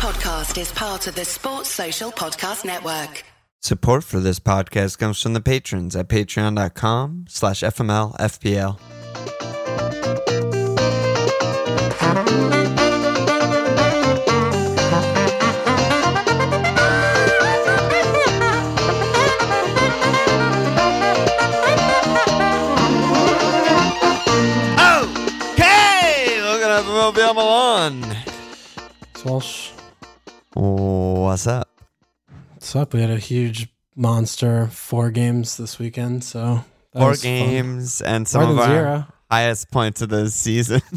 podcast is part of the Sports Social Podcast Network. Support for this podcast comes from the patrons at patreon.com slash FMLFPL. Okay, look at FMLFPL Milan. Walsh, What's up? what's up? We had a huge monster four games this weekend, so Four was fun. games and some More of our zero. highest points of the season.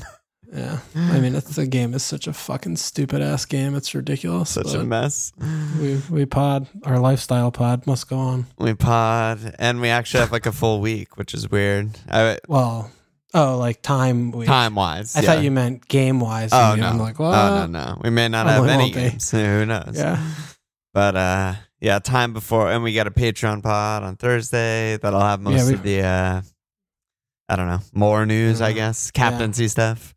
Yeah, I mean, it's, the game is such a fucking stupid ass game. It's ridiculous. Such a mess. we we pod our lifestyle pod must go on. We pod, and we actually have like a full week, which is weird. I, Well, oh, like time time wise. I thought you meant game wise. Oh no! I'm like, what? Oh no, no. We may not Probably have any won't games. Who knows? Yeah, But uh, yeah, time before, and we got a Patreon pod on Thursday that'll have most we- of the uh, I don't know, more news, I guess, captaincy stuff.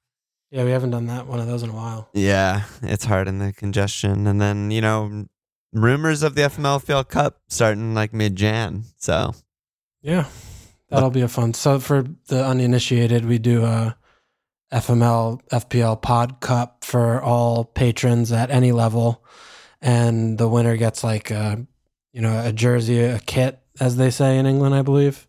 yeah. We haven't done that one of those in a while. Yeah, it's hard in the congestion, and then you know, rumors of the FMLFPL Cup starting like mid Jan. So Yeah, that'll be a fun. So for the uninitiated, we do a FML FPL Pod Cup for all patrons at any level, and the winner gets like a, you know, a jersey, a kit, as they say in England, I believe,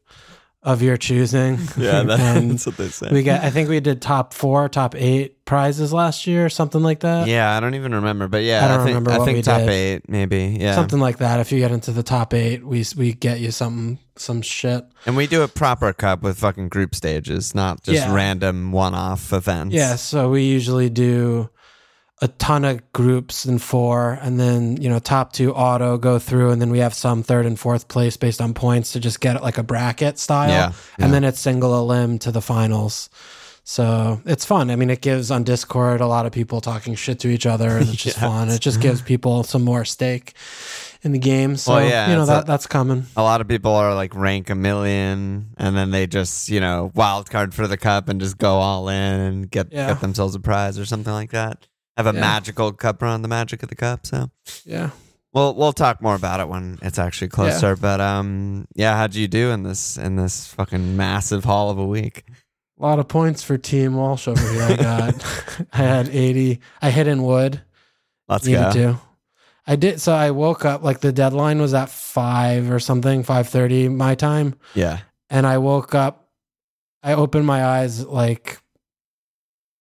of your choosing. yeah, that, that's what they say. we get. I think we did top four, top eight prizes last year, or something like that. Yeah, I don't even remember, but yeah, I don't think, remember I what think we top did. eight, maybe. Yeah, Something like that. If you get into the top eight, we we get you something, some shit. and we do a proper cup with fucking group stages, not just Yeah. random one-off events. Yeah, so we usually do a ton of groups in four, and then you know top two auto go through, and then we have some third and fourth place based on points to just get it like a bracket style, Yeah, yeah. and then it's single a limb to the finals. So it's fun. I mean, it gives on Discord a lot of people talking shit to each other, and it's just fun. It just gives people some more stake in the game. So Well, yeah, you know that a- that's coming. a lot of people are like rank a million, and then they just you know wild card for the cup and just go all in and get Yeah. get themselves a prize or something like that. Have a Yeah. magical cup run, the magic of the cup. So Yeah. we'll we'll talk more about it when it's actually closer. But um, yeah, how'd you do in this in this fucking massive haul of a week? A lot of points for Team Walsh over here. I got, I had 80. I hit in wood. Let's needed go. to. I did. So I woke up like the deadline was at five or something, five thirty my time, Yeah. and I woke up. I opened my eyes like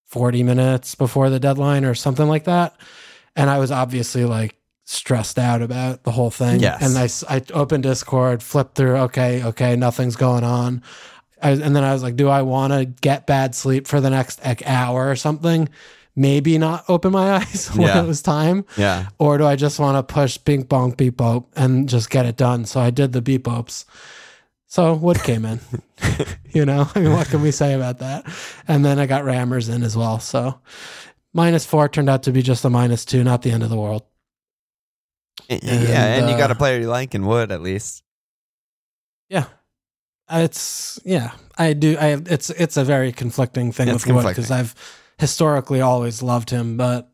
forty minutes before the deadline or something like that, and I was obviously like stressed out about the whole thing. Yes. And I, I opened Discord, flipped through. Okay, okay, nothing's going on. I, and then I was like, do I want to get bad sleep for the next like, hour or something? Maybe not open my eyes when Yeah. it was time Yeah. or do I just want to push bink bonk beep bope and just get it done? So I did the beep bopes. So wood came in. you know, I mean, what can we say about that? And then I got rammers in as well. So minus four turned out to be just a minus two, not the end of the world. yeah, And, and you got a uh, player you like in Wood at least. Yeah. Uh, it's yeah, I do. I it's it's a very conflicting thing It's with Wood because. I've historically always loved him, but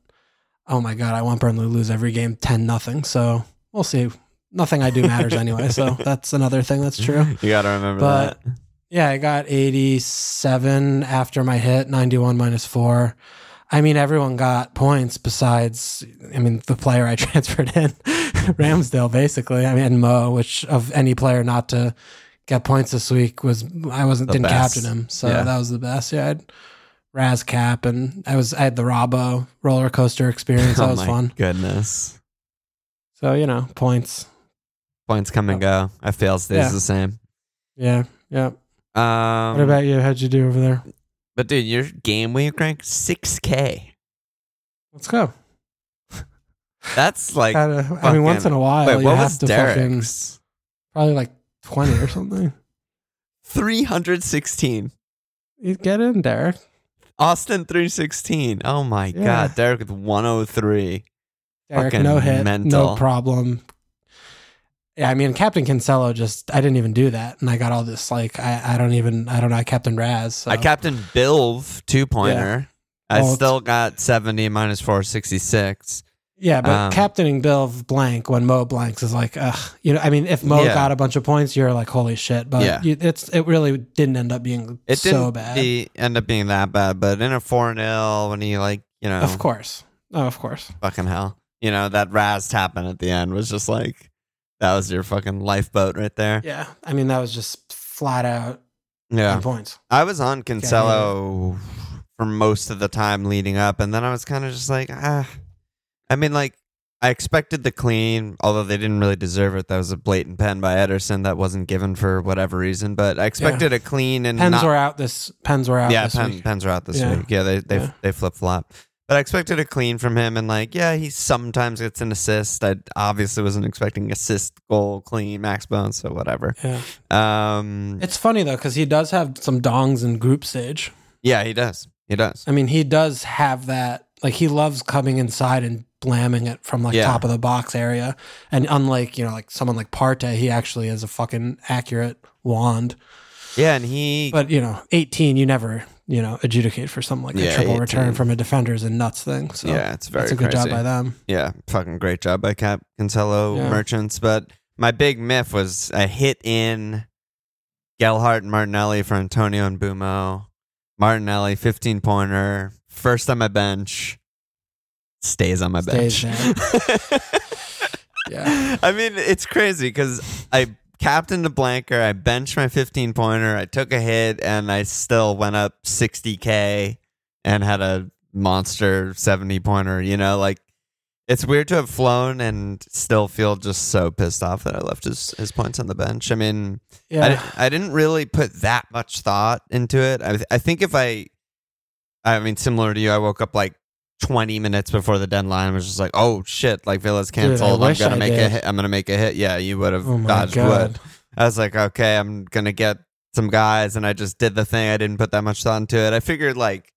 oh my god, I want Burnley to lose every game ten nothing. So we'll see. Nothing I do matters anyway. So that's another thing that's true. You got to remember But- that. Yeah, I got 87 after my hit, 91 minus four. I mean, everyone got points besides, I mean, the player I transferred in, Ramsdale, basically. I mean, and Mo, which of any player not to get points this week was, I wasn't, The didn't best. captain him. So Yeah. that was the best. Yeah, I had Raz Cap and I was, I had the Robbo roller coaster experience. That oh was my fun. goodness. So, you know, points. Points come and go. I feel stays Yeah. the same. Yeah. Yeah. Um, What about you? How'd you do over there? But dude, your game week rank six k. Let's go. That's like I mean, once in a while, wait. you What have was to fucking probably like twenty or something. Three hundred sixteen. You get in, Derek. Austin three sixteen. Oh my Yeah. god, Derek with one oh three. Derek, Fucking no hit, mental. no problem. Yeah, I mean, Captain Cancelo just I didn't even do that, and I got all this like I, I don't even I don't know I Captain Raz. So. I captain Bilv two pointer. I Oh, still got seventy minus four sixty six. Yeah, but Um, captaining Bill blank when Mo blanks is like, ugh. You know, I mean, if Mo Yeah. got a bunch of points, you're like, holy shit. But Yeah. you, it's it really didn't end up being It so didn't bad. be, end up being that bad, but in a 4 0, when he, like, you know, Of course. Oh, of course. fucking hell. You know, that Raz tapping at the end was just like, that was your fucking lifeboat right there. Yeah. I mean, that was just flat out Yeah. 10 points. I was on Cancelo for most of the time leading up, and then I was kind of just like, ah. I mean, like, I expected the clean, although they didn't really deserve it. That was a blatant pen by Ederson that wasn't given for whatever reason, but I expected a clean and Pens not, were out this. Pens were out yeah, this pen, pens are out this Yeah. week. Yeah, they they Yeah. they flip flop. But I expected a clean from him, and like, yeah, he sometimes gets an assist. I obviously wasn't expecting assist, goal, clean, max bones, so whatever. Yeah. Um, It's funny though because he does have some dongs in group stage. yeah, he does. He does. I mean, he does have that. Like he loves coming inside and blamming it from like Yeah. top of the box area. And unlike you know like someone like Partey, he actually has a fucking accurate wand. Yeah, and he But you know, eighteen, you never you know adjudicate for something like Yeah, a triple 18. return from a defender's a nuts thing. So yeah, it's very that's a good crazy. job by them. Yeah, fucking great job by Cap Cancelo Yeah. Merchants. But my big myth was a hit in Gelhardt and Martinelli for Antonio and Mbeumo. Martinelli, 15 pointer, first on my bench, stays on my Stays bench. Yeah. I mean, it's crazy because I captained a blanker, I benched my 15 pointer, I took a hit, and I still went up 60K and had a monster 70 pointer. You know, like it's weird to have flown and still feel just so pissed off that I left his, his points on the bench. I mean, I, Yeah. di- I didn't really put that much thought into it. I, I think if I, I mean, similar to you, I woke up like 20 minutes before the deadline and was just like, oh shit, like Villa's Dude, I canceled. I'm gonna I make a hit. I'm gonna make a hit. Yeah, you would have Oh dodged god. wood. I was like, okay, I'm gonna get some guys, and I just did the thing. I didn't put that much thought into it. I figured like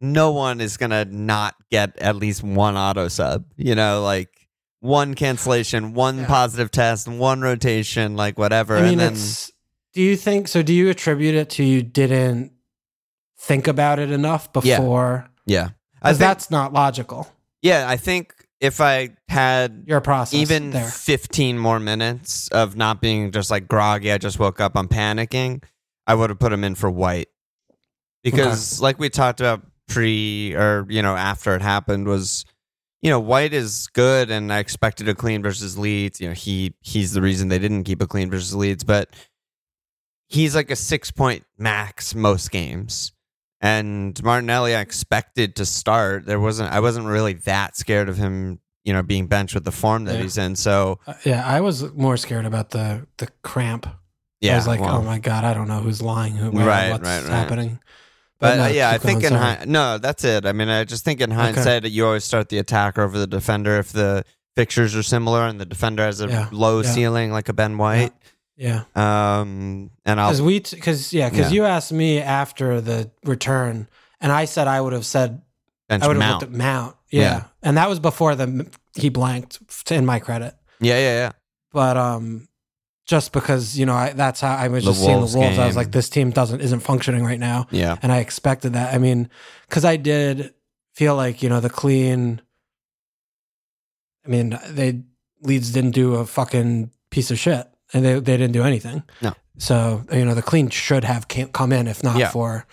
no one is gonna not get at least one auto sub. You know, like one cancellation, one Yeah. positive test, one rotation, like whatever. I mean, and then. Do you think so? Do you attribute it to you didn't think about it enough Yeah. before? yeah, I think that's not logical. yeah, I think if I had Your process even there. 15 more minutes of not being just like groggy, I just woke up, I'm panicking, I would have put him in for white. Because, like we talked about pre or, you know, after it happened, was, you know, white is good and I expected a clean versus Leeds. You know, he he's the reason they didn't keep a clean versus Leeds, but he's like a six point max most games. And Martinelli, I expected to start. There wasn't. I wasn't really that scared of him, you know, being benched with the form that Yeah. he's in. So Uh, yeah, I was more scared about the the cramp. yeah, I was like, well, oh my god, I don't know who's lying, who, Right, what's right, right. happening. But, no, uh, yeah, I keep going, think in hind- no, that's it. I mean, I just think in hindsight, you always start the attacker over the defender if the fixtures are similar and the defender has a Yeah, low yeah. ceiling like a Ben White. Yeah, Um, and I'll because we because yeah because Yeah. you asked me after the return, and I said I would have said bench I would have looked at Mount. Yeah. Yeah. and that was before the he blanked. In my credit, yeah, yeah, yeah. but um, just because you know I, that's how I was The just seeing the Wolves Wolves. I was like, this team doesn't isn't functioning right now. Yeah, and I expected that. I mean, because I did feel like you know the clean. I mean, they Leeds didn't do a fucking piece of shit, and they they didn't do anything. No. So you know the clean should have come in if not Yeah. for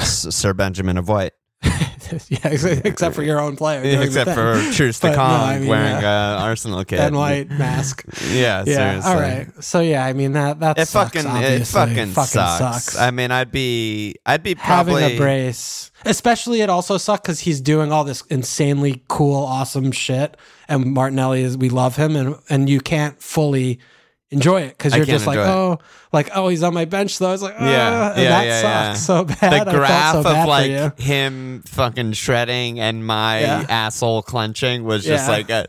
Sir Benjamin of White, yeah ex- except for your own player the except for Truce to But no, I mean, wearing yeah. a Arsenal kit. Ben White mask. Yeah, yeah. seriously. All right. So yeah, I mean that that It sucks, fucking, it obviously. fucking, sucks. I mean, I'd be, I'd be having probably a brace. Especially, it also sucks because he's doing all this insanely cool, awesome shit, and Martinelli is we love him, and and you can't fully enjoy it because you're just like, it. oh, like oh, he's on my bench though. I was like, Yeah, yeah, and yeah, that yeah, sucks yeah. so bad. the graph so bad of like him fucking shredding and my Yeah. asshole clenching was just like a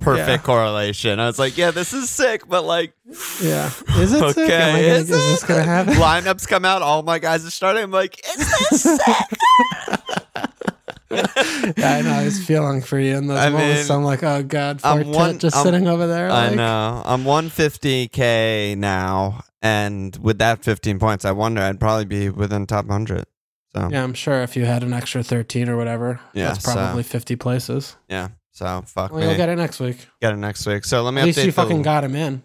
perfect correlation. I was like, yeah, this is sick, but like, yeah, is it? sick? Okay, gonna- is, is this gonna happen? Lineups come out, all my guys are starting. I'm like, is this sick? yeah, I know. I was feeling for you in those I moments. mean, I'm like, oh god, I'm one- just I'm- sitting over there. I like- know. I'm 150k now, and with that 15 points, I wonder I'd probably be within top 100. So Yeah, I'm sure if you had an extra 13 or whatever, Yeah, that's so- probably 50 places. yeah, So fuck Well, me. you'll get it next week. Get it next week. So let me At least you the- fucking got him in.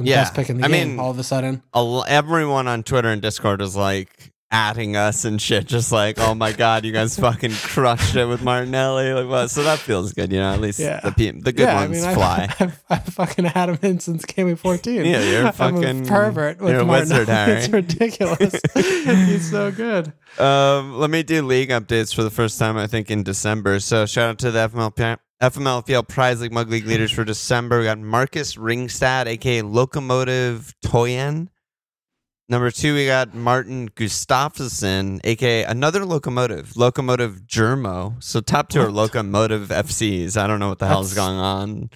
Yeah, Best pick in the I game. mean- all of a sudden, a everyone on Twitter and Discord is like adding us and shit, just like, oh my god, you guys fucking crushed it with Martinelli, like what? So that feels good, you know. At least Yeah. the pe- the good yeah, ones I mean, fly. I've, I've, I've fucking had him in since game week 14. Yeah, you're I'm fucking- a pervert with you're a wizard, Martinelli. Harry. It's ridiculous. He's so good. Um, let me do league updates for the first time, I think, in December. So shout out to the FML FMLPL Prize League Mug League leaders for December. We got Marcus Ringstad, aka Locomotive Toyen. Number two, we got Martin Gustafsson, aka another locomotive, Locomotive Germo. So top two are Locomotive FCs. I don't know what the hell's That's- going on.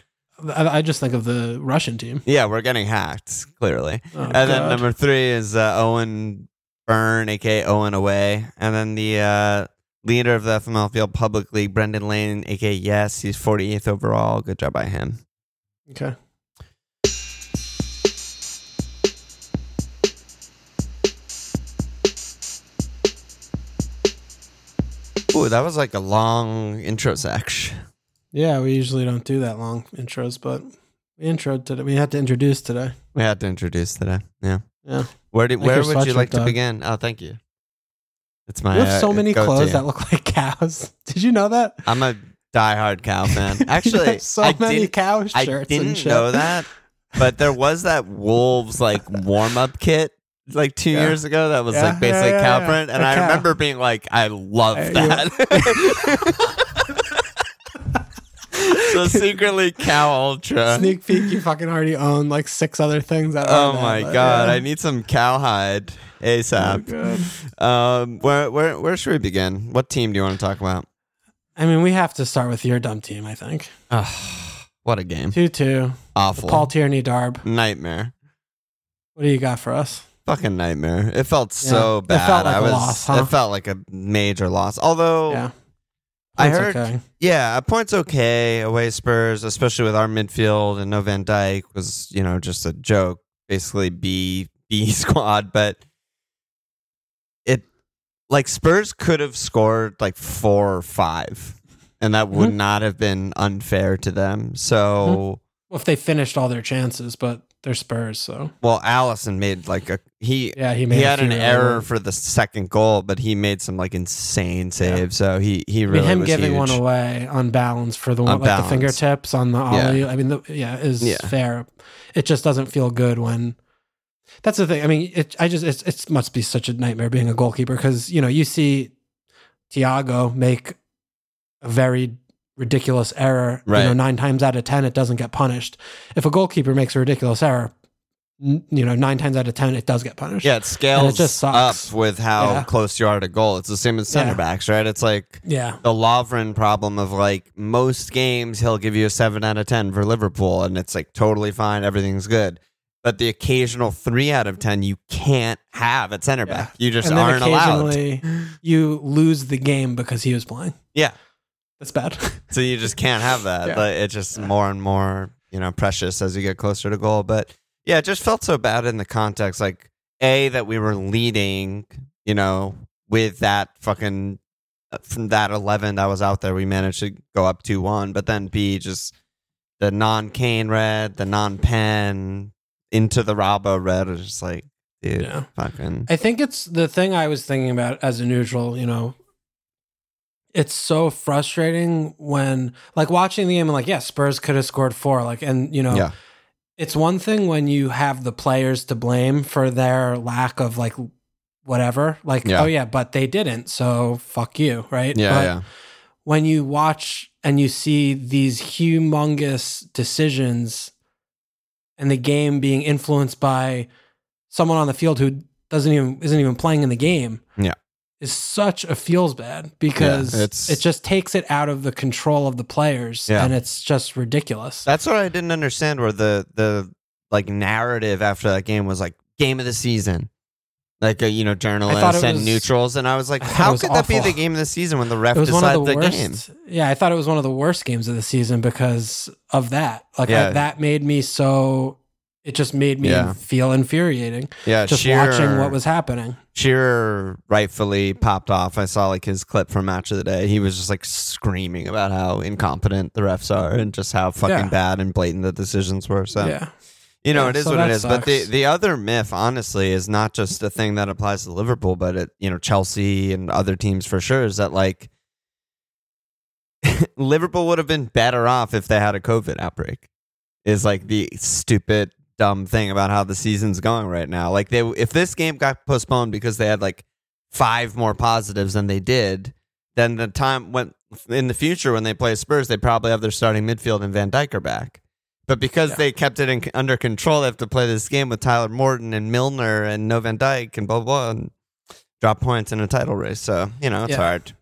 I, I just think of the Russian team. Yeah, we're getting hacked, clearly. Oh, and then number three is uh, Owen Byrne, aka Owen Away. And then the uh, leader of the FML Field Public League, Brendan Lane, aka Yes. He's 48th overall. Good job by him. Okay. Ooh, that was like a long intro section. Yeah, we usually don't do that long intros, but we introed today. We had to introduce today. We had to introduce today. Yeah. Yeah. Where do, where would you like to begin? Oh, thank you. It's my. You have so uh, many clothes that look like cows. Did you know that? I'm a diehard cow fan. Actually, so I many didn't, cow shirts I didn't know that, but there was that Wolves like warm up kit like two Yeah. years ago that was Yeah, like basically yeah, cow print, and I remember being like, I love that. so secretly cow ultra. Sneak peek, you fucking already own like six other things. That Oh are that, my god. I need some cowhide Oh, ASAP. good. Um, where where where should we begin? What team do you want to talk about? I mean, we have to start with your dumb team. I think Ugh, what a game! two two. Awful, Paul Tierney Darb. nightmare. What do you got for us? Fucking nightmare. It felt so Yeah, it bad. felt like I was. loss, huh? It felt like a major loss. Although, Yeah, I heard- Okay. yeah, a point's okay away Spurs, especially with our midfield and no Van Dijk was you know just a joke, basically B B squad. But it like Spurs could have scored like four or five, and that would Mhm. not have been unfair to them. So. Well, if they finished all their chances, but they're Spurs, so Well, Alisson made like a he yeah, he made. he had an error for the second goal, but he made some like insane saves. So he he I mean, really him giving huge. one away on balance for the one, On like the fingertips on the Yeah. ollie. I mean, the, yeah, is Yeah. fair. It just doesn't feel good when. That's the thing. I mean, it. I just it's it must be such a nightmare being a goalkeeper because you know you see Thiago make a very ridiculous error. You know, Right. nine times out of ten, it doesn't get punished. If a goalkeeper makes a ridiculous error, n- you know, nine times out of ten, it does get punished. Yeah, it scales just sucks. up with how Yeah. close you are to goal. It's the same as center Yeah. backs, right? It's like yeah, the Lovren problem of like most games he'll give you a seven out of ten for Liverpool, and it's like totally fine, everything's good. But the occasional three out of ten you can't have at center Yeah. back. You just and then aren't allowed. occasionally you lose the game because he was playing. Yeah. That's bad. So you just can't have that. Yeah. But it's just more and more, you know, precious as you get closer to goal. But yeah, it just felt so bad in the context. Like, A, that we were leading, you know, with that fucking uh, from that 11 that was out there, we managed to go up 2 1. But then B, just the non Kane red, the non pen into the Robbo red was just like, dude, Yeah. fucking. I think it's the thing I was thinking about as a neutral, you know. It's so frustrating when like watching the game and like, yeah, Spurs could have scored four. Like and you know, Yeah. it's one thing when you have the players to blame for their lack of like whatever. Like, Yeah. oh yeah, but they didn't, so fuck you, right? Yeah, But yeah. when you watch and you see these humongous decisions and the game being influenced by someone on the field who doesn't even isn't even playing in the game Yeah. Is such a feels bad because it's- it just takes it out of the control of the players Yeah. and it's just ridiculous That's what I didn't understand. Where the the like narrative after that game was like game of the season, like a, you know journalists and was- neutrals, and I was like, I how was could that be the game of the season when the ref it was one of decides the, the, game? yeah i thought it was one of the worst games of the season because of that like I- that made me so it just made me Yeah. feel infuriating Yeah, just Shearer, watching what was happening. Shearer rightfully popped off. I saw like his clip from Match of the Day. He was just like screaming about how incompetent the refs are and just how fucking Yeah. bad and blatant the decisions were. So yeah. you know Yeah, it is so what it is. is. But the the other myth, honestly, is not just a thing that applies to Liverpool, but it you know Chelsea and other teams for sure. Is that like Liverpool would have been better off if they had a COVID outbreak? Is like the stupid dumb thing about how the season's going right now. Like they if this game got postponed because they had like five more positives than they did, then the time when in the future when they play Spurs, they probably have their starting midfield and Van are back. But because Yeah. they kept it in, under control, they have to play this game with Tyler Morton and Milner and no Van Dijk and blah blah, blah and drop points in a title race. So you know it's Yeah. hard.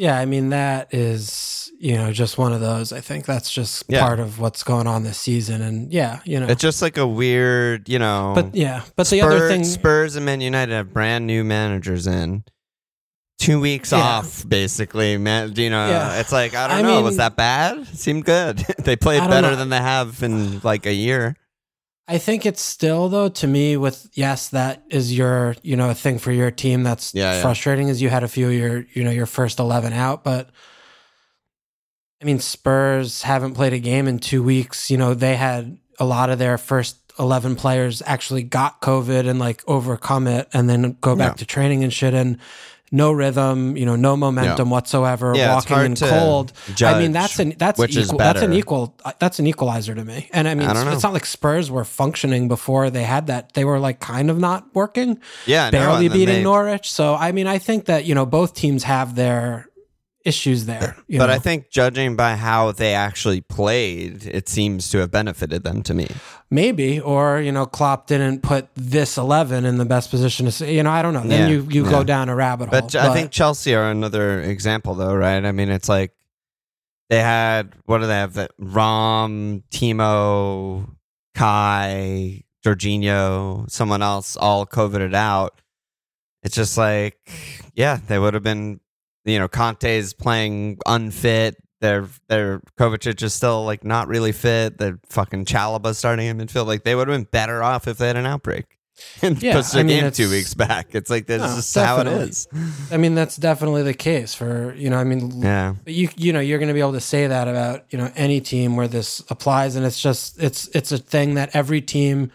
Yeah, I mean that is you know just one of those. I think that's just Yeah. part of what's going on this season, and yeah, you know. It's just like a weird, you know. but yeah, but the other thing, Spurs and Man United have brand new managers in. Two weeks Yeah. off, basically. Man, you know, Yeah. it's like I don't I know. mean- was that bad? It seemed good. they played better know. than they have in like a year. I think it's still though to me with yes, that is your you know a thing for your team that's Yeah, yeah. frustrating is you had a few of your you know your first eleven out, but I mean Spurs haven't played a game in two weeks. You know they had a lot of their first eleven players actually got COVID and like overcome it, and then go back Yeah. to training and shit and. No rhythm, you know, no momentum whatsoever. Yeah, walking in cold. I mean, that's an that's equal, that's an equal uh, that's an equalizer to me. And I mean, I don't it's not like Spurs were functioning before they had that. They were like kind of not working, Yeah, barely then beating Norwich. So I mean, I think that you know both teams have their issues there. You But know? I think judging by how they actually played, it seems to have benefited them to me. maybe, or you know, Klopp didn't put this eleven in the best position to say. You know, I don't know. Then Yeah, you you yeah. go down a rabbit hole. But, I think Chelsea are another example, though, right? I mean, it's like they had what do they have? That Rom, Timo, Kai, Jorginho, someone else, all coveted out. It's just like, yeah, they would have been. You know, Conte's playing unfit. Their their Kovacic is still like not really fit. The fucking Chalobah starting in midfield. Like they would have been better off if they had an outbreak. And Yeah, pushed I their mean, game two weeks back. It's like this No, is how it is. I mean, that's definitely the case for you know. I mean, Yeah. But you you know you're going to be able to say that about you know any team where this applies, and it's just it's it's a thing that every team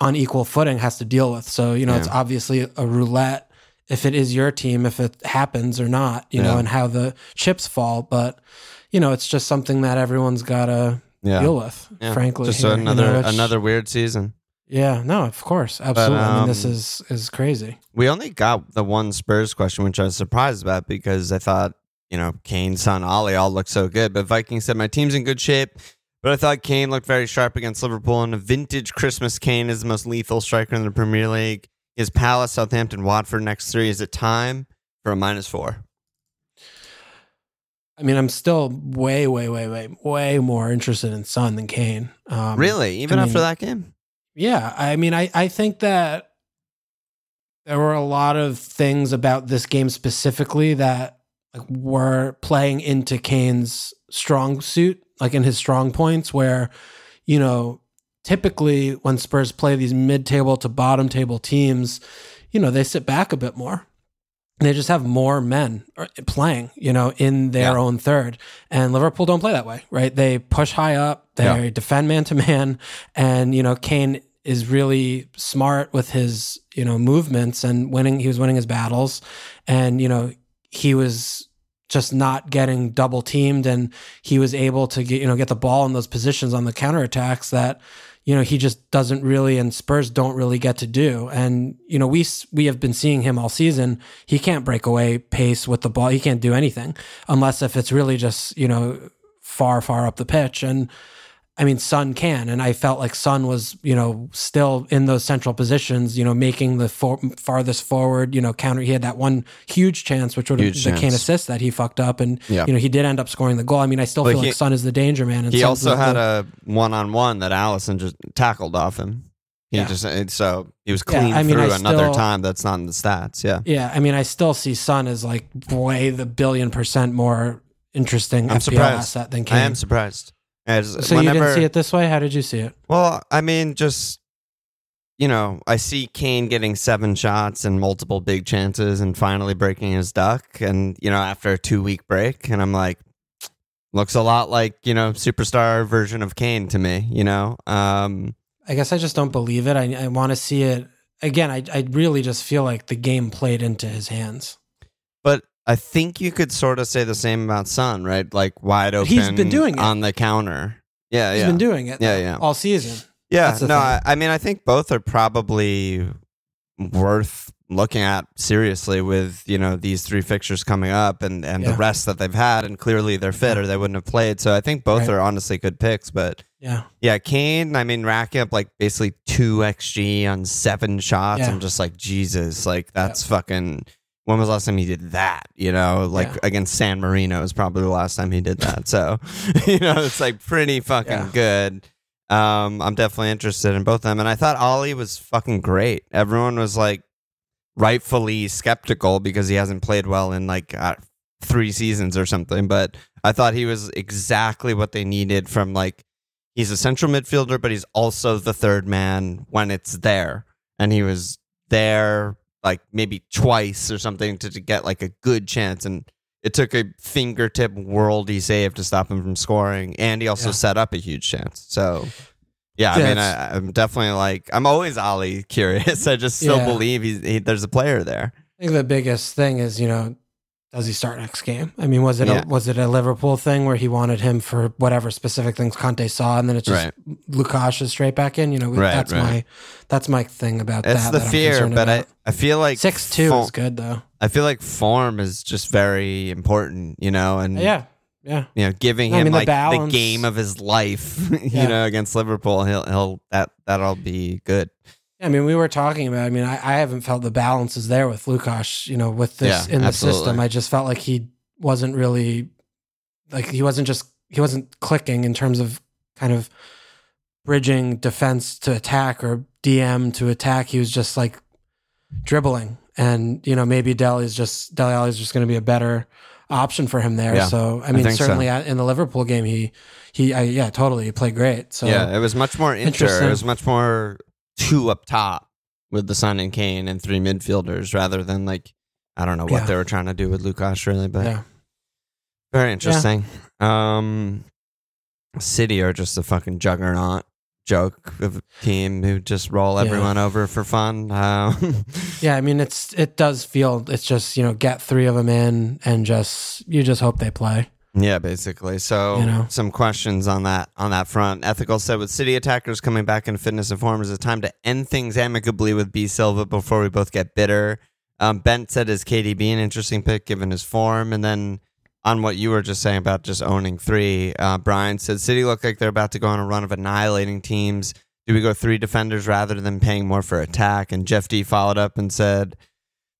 on equal footing has to deal with. So you know it's obviously a roulette if it is your team, if it happens or not, you know, and how the chips fall. But you know it's just something that everyone's got to Yeah. deal with. Yeah. Frankly, just here, you another know, it's- another weird season. Yeah, no, of course, absolutely. I mean, this um, is is crazy. We only got the one Spurs question, which I was surprised about because I thought you know Kane, Son, Ollie all looked so good. But Vikings said my team's in good shape. But I thought Kane looked very sharp against Liverpool, and a vintage Christmas Kane is the most lethal striker in the Premier League. Is Palace, Southampton, Watford next three? Is it time for a minus four? I mean, I'm still way, way, way, way, way more interested in Son than Kane. Um, really? Even I after mean- that game? Yeah, I mean, I I think that there were a lot of things about this game specifically that like, were playing into Kane's strong suit, like in his strong points, where you know typically when Spurs play these mid-table to bottom-table teams, you know they sit back a bit more. They just have more men uh, playing, you know, in their Yeah. own third. And Liverpool don't play that way, right? They push high up, they Yeah. defend man to man, and you know, Kane is really smart with his, you know, movements and winning he was winning his battles and you know, he was just not getting double teamed and he was able to get, you know, get the ball in those positions on the counterattacks that you know he just doesn't really and Spurs don't really get to do. And you know we we have been seeing him all season. He can't break away pace with the ball. He can't do anything unless if it's really just you know far far up the pitch. And I mean Son can and I felt like Son was you know still in those central positions you know making the for, farthest forward you know counter he had that one huge chance which would have the can assist that he fucked up and Yeah. you know he did end up scoring the goal I mean I still But feel he- like Son is the danger man and He Son's also had the- a one on one that Alisson just tackled off him. He Yeah. just so he was Yeah, clean I mean, through I another still- time that's not in the stats. Yeah. Yeah, I mean, I still see Son as like way the billion percent more interesting I'm FPL surprised. asset than Kane. I am surprised. As, so you didn't see it this way? How did you see it? Well, I mean, just you know, I see Kane getting seven shots and multiple big chances and finally breaking his duck. And, you know, after a two week break, and I'm like, looks a lot like, you know, superstar version of Kane to me, you know? Um, I guess I just don't believe it. I, I want to see it again. I, I really just feel like the game played into his hands. but I think you could sort of say the same about Son, right? Like wide open. He's been doing it. on the counter. Yeah, He's yeah. been doing it Yeah, though, yeah. all season. Yeah, no. I, I mean, I think both are probably worth looking at seriously with you know these three fixtures coming up and and the rest that they've had, and clearly they're fit or they wouldn't have played. So I think both Right. are honestly good picks. But Yeah. yeah, Kane, I mean, racking up like basically two xG on seven shots. Yeah. I'm just like Jesus, like that's fucking. When was the last time he did that? You know, like Yeah. against San Marino is probably the last time he did that. So, you know, it's like pretty fucking Yeah. good. Um, I'm definitely interested in both of them. And I thought Ollie was fucking great. Everyone was like rightfully skeptical because he hasn't played well in like uh, three seasons or something. But I thought he was exactly what they needed from like, he's a central midfielder, but he's also the third man when it's there. And he was there like maybe twice or something to, to get like a good chance. And it took a fingertip worldy save to stop him from scoring. And he also Yeah. set up a huge chance. So, yeah, I mean, I, I'm definitely like, I'm always Ollie curious. I just still Yeah. believe he's, he, there's a player there. I think the biggest thing is, you know, does he start next game? I mean, was it Yeah. a, was it a Liverpool thing where he wanted him for whatever specific things Conte saw, and then it's just Right. Lukash is straight back in? You know, Right, that's right. my that's my thing about It's that. the that fear, but I, about. I feel like six two fo- is good though. I feel like form is just very important, you know, and Yeah, yeah, you know, giving I him mean, like the balance- game of his life, you Yeah. know, against Liverpool, he'll he'll that that'll be good. I mean, we were talking about. I mean, I, I haven't felt the balance is there with Lukash. You know, with this Yeah, in the absolutely. system, I just felt like he wasn't really like he wasn't just he wasn't clicking in terms of kind of bridging defense to attack or DM to attack. He was just like dribbling, and you know maybe Dele's just Dele Alli's just going to be a better option for him there. Yeah, so I mean, so. certainly at- in the Liverpool game, he he I, yeah totally he played great. So yeah, it was much more inter. Interesting. It was much more two up top with the Son and Kane and three midfielders rather than like I don't know what Yeah. they were trying to do with Lukash really, but yeah. very interesting. Um, City are just a fucking juggernaut joke of a team who just roll Yeah. everyone over for fun. Um, Yeah, I mean it's it does feel it's just you know get three of them in and just you just hope they play. Yeah, basically. So You know? some questions on that on that front. Ethical said with city attackers coming back in fitness and form, is it time to end things amicably with B Silva before we both get bitter? Um, Bent said is KDB an interesting pick given his form, and then on what you were just saying about just owning three, uh, Brian said City look like they're about to go on a run of annihilating teams. Do we go three defenders rather than paying more for attack? And Jeff D followed up and said.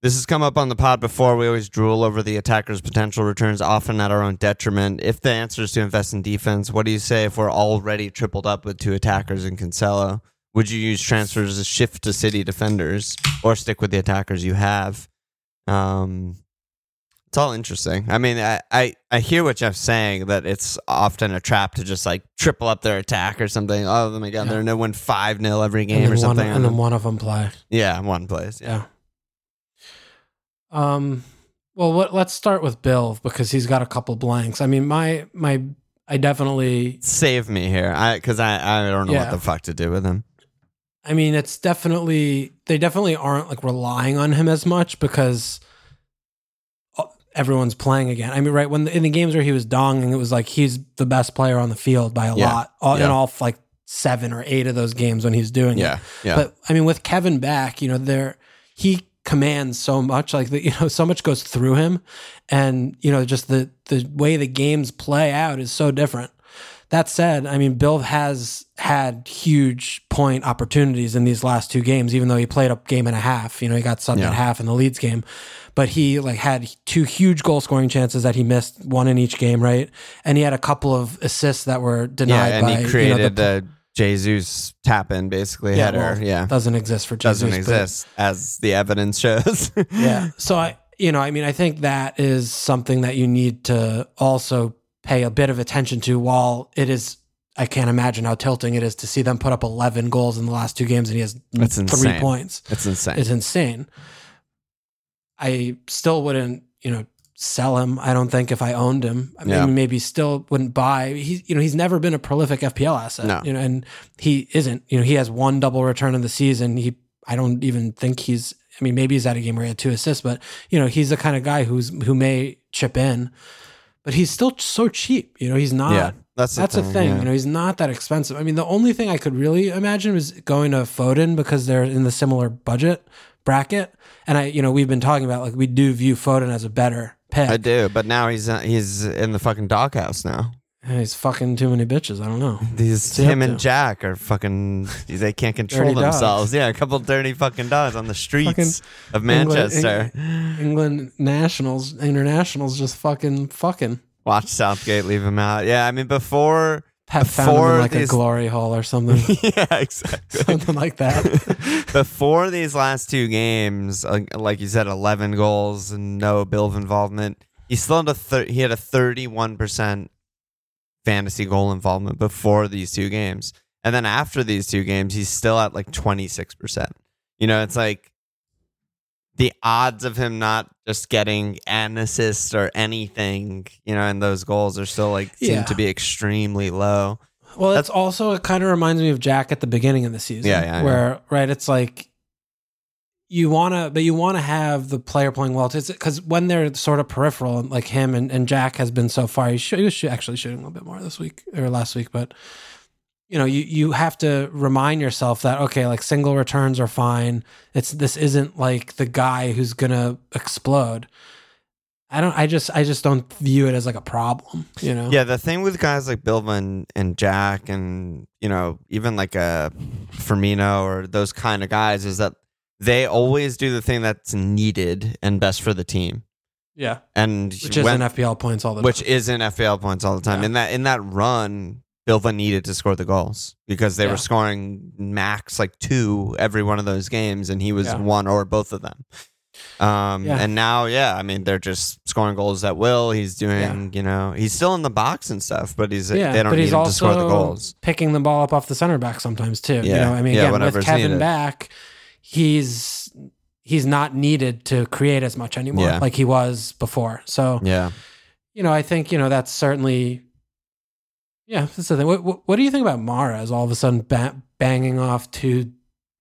This has come up on the pod before. We always drool over the attacker's potential returns, often at our own detriment. If the answer is to invest in defense, what do you say if we're already tripled up with two attackers in Cancelo? Would you use transfers to shift to city defenders or stick with the attackers you have? Um, it's all interesting. I mean, I, I, I hear what Jeff's saying that it's often a trap to just like triple up their attack or something. Oh my god, Yeah. they're no win five 0 every game or something. one and then one of them play. yeah, one plays. Yeah. Yeah. Um. Well, what, let's start with Bill because he's got a couple blanks. I mean, my my I definitely. Save me here, I because I, I don't know what the fuck to do with him. I mean, it's definitely they definitely aren't like relying on him as much because uh, everyone's playing again. I mean, right when the, in the games where he was donging, it was like he's the best player on the field by a Yeah. lot. All, In all like seven or eight of those games when he's doing it. Yeah, yeah. But I mean, with Kevin back, you know, there he commands so much, like the, you know, so much goes through him, and you know, just the the way the games play out is so different. That said, I mean, Bill has had huge point opportunities in these last two games, even though he played a game and a half. You know, he got subbed Yeah. at half in the Leeds game, but he like had two huge goal scoring chances that he missed, one in each game, right? And he had a couple of assists that were denied yeah, and by he you know, the created the Jesus tap in basically Yeah, header. well, yeah, doesn't exist for Jesus, doesn't but- exist as the evidence shows. yeah. So I, you know, I mean, I think that is something that you need to also pay a bit of attention to while it is I can't imagine how tilting it is to see them put up 11 goals in the last two games and he has That's three insane. points. It's insane. It's insane. I still wouldn't, you know, sell him. I don't think if I owned him, I mean, Yeah. maybe still wouldn't buy. He's, you know, he's never been a prolific FPL asset. No. You know, and he isn't. You know, he has one double return in the season. He, I don't even think he's. I mean, maybe he's at a game where he had two assists, but you know, he's the kind of guy who's who may chip in, but he's still so cheap. You know, he's not. yeah, that's the That's a thing. yeah. You know, he's not that expensive. I mean, the only thing I could really imagine was going to Foden because they're in the similar budget bracket. And I, you know, we've been talking about like we do view Foden as a better pick. I do, but now he's uh, he's in the fucking doghouse now. He's fucking too many bitches. I don't know. These he up him and to? Jack are fucking. They can't control Dirty dogs. themselves. Yeah, a couple dirty fucking dogs on the streets of England- Manchester. England nationals, internationals, just fucking fucking. Watch Southgate leave him out. Yeah, I mean before. Have found Before in like these- a glory hole or something, yeah, exactly. something like that. before these last two games, like, like you said, eleven goals and no Bilv involvement. He still had a thir- he had a thirty one percent fantasy goal involvement before these two games, and then after these two games, he's still at like twenty six percent. You know, it's like the odds of him not just getting an assist or anything, you know, and those goals are still like seem Yeah. to be extremely low. Well, it's also it kind of reminds me of Jack at the beginning of the season. Yeah, yeah. Where right, it's like you want to, but you want to have the player playing well. Because when they're sort of peripheral, like him and, and Jack has been so far, he, should, he was shoo- actually shooting a little bit more this week or last week, but you know, you you have to remind yourself that okay, like single returns are fine. It's this isn't like the guy who's gonna explode. I don't. I just. I just don't view it as like a problem. You know. Yeah, the thing with guys like Bilva and, and Jack and, you know, even like a Firmino or those kind of guys is that they always do the thing that's needed and best for the team. Yeah. And Which is when- in FPL points all the time. which time. is in FPL points all the time. Yeah. In that in that run, Bilva needed to score the goals because they Yeah. were scoring max like two every one of those games, and he was Yeah. one or both of them. Um, Yeah. and now, yeah, I mean, they're just scoring goals at will. He's doing, you know, he's still in the box and stuff, but he's yeah, they don't but need he's him to score the goals. picking the ball up off the center back sometimes too. You Yeah. know, I mean, Yeah, again, with Kevin needed. back, he's he's not needed to create as much anymore like he was before. So Yeah, you know, I think you know that's certainly. Yeah, that's the thing. What, what, what do you think about Mara? Mahrez all of a sudden ba- banging off two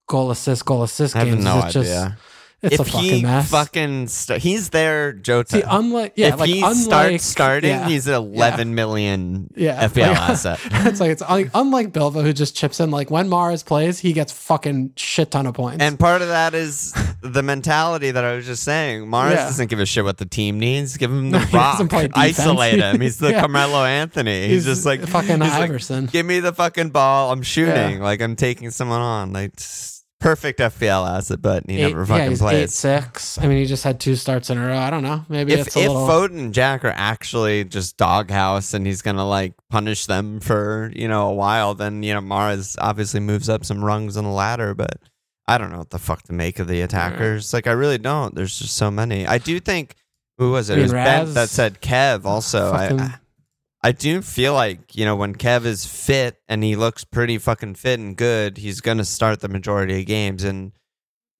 goal assist, goal assist I have games? no Is idea. Just, it's if a fucking he mess. fucking st- he's there, Jota. See, unlike yeah, if like he unlike, starts starting, yeah, he's an eleven million yeah, FPL Like, asset. it's like it's like, unlike Bilva who just chips in. Like when Mahrez plays, he gets fucking shit ton of points. And part of that is the mentality that I was just saying. Mahrez Yeah. doesn't give a shit what the team needs. Give him the rock. doesn't play defense. Isolate him. He's the Yeah. Carmelo Anthony. He's, just like fucking he's like, Iverson. Give me the fucking ball. I'm shooting. Like I'm taking someone on. Like s- perfect FPL asset, but he Eight- never fucking yeah, plays. eight six. I mean, he just had two starts in a row. I don't know. Maybe if it's a if little. Foden and Jack are actually just doghouse and he's gonna like punish them for you know a while, then you know Mahrez obviously moves up some rungs on the ladder. But I don't know what the fuck to make of the attackers. Like I really don't. There's just so many. I do think who was it? I it mean, was Ben that said Kev. Also, I, I I do feel like you know when Kev is fit and he looks pretty fucking fit and good, he's gonna start the majority of games and.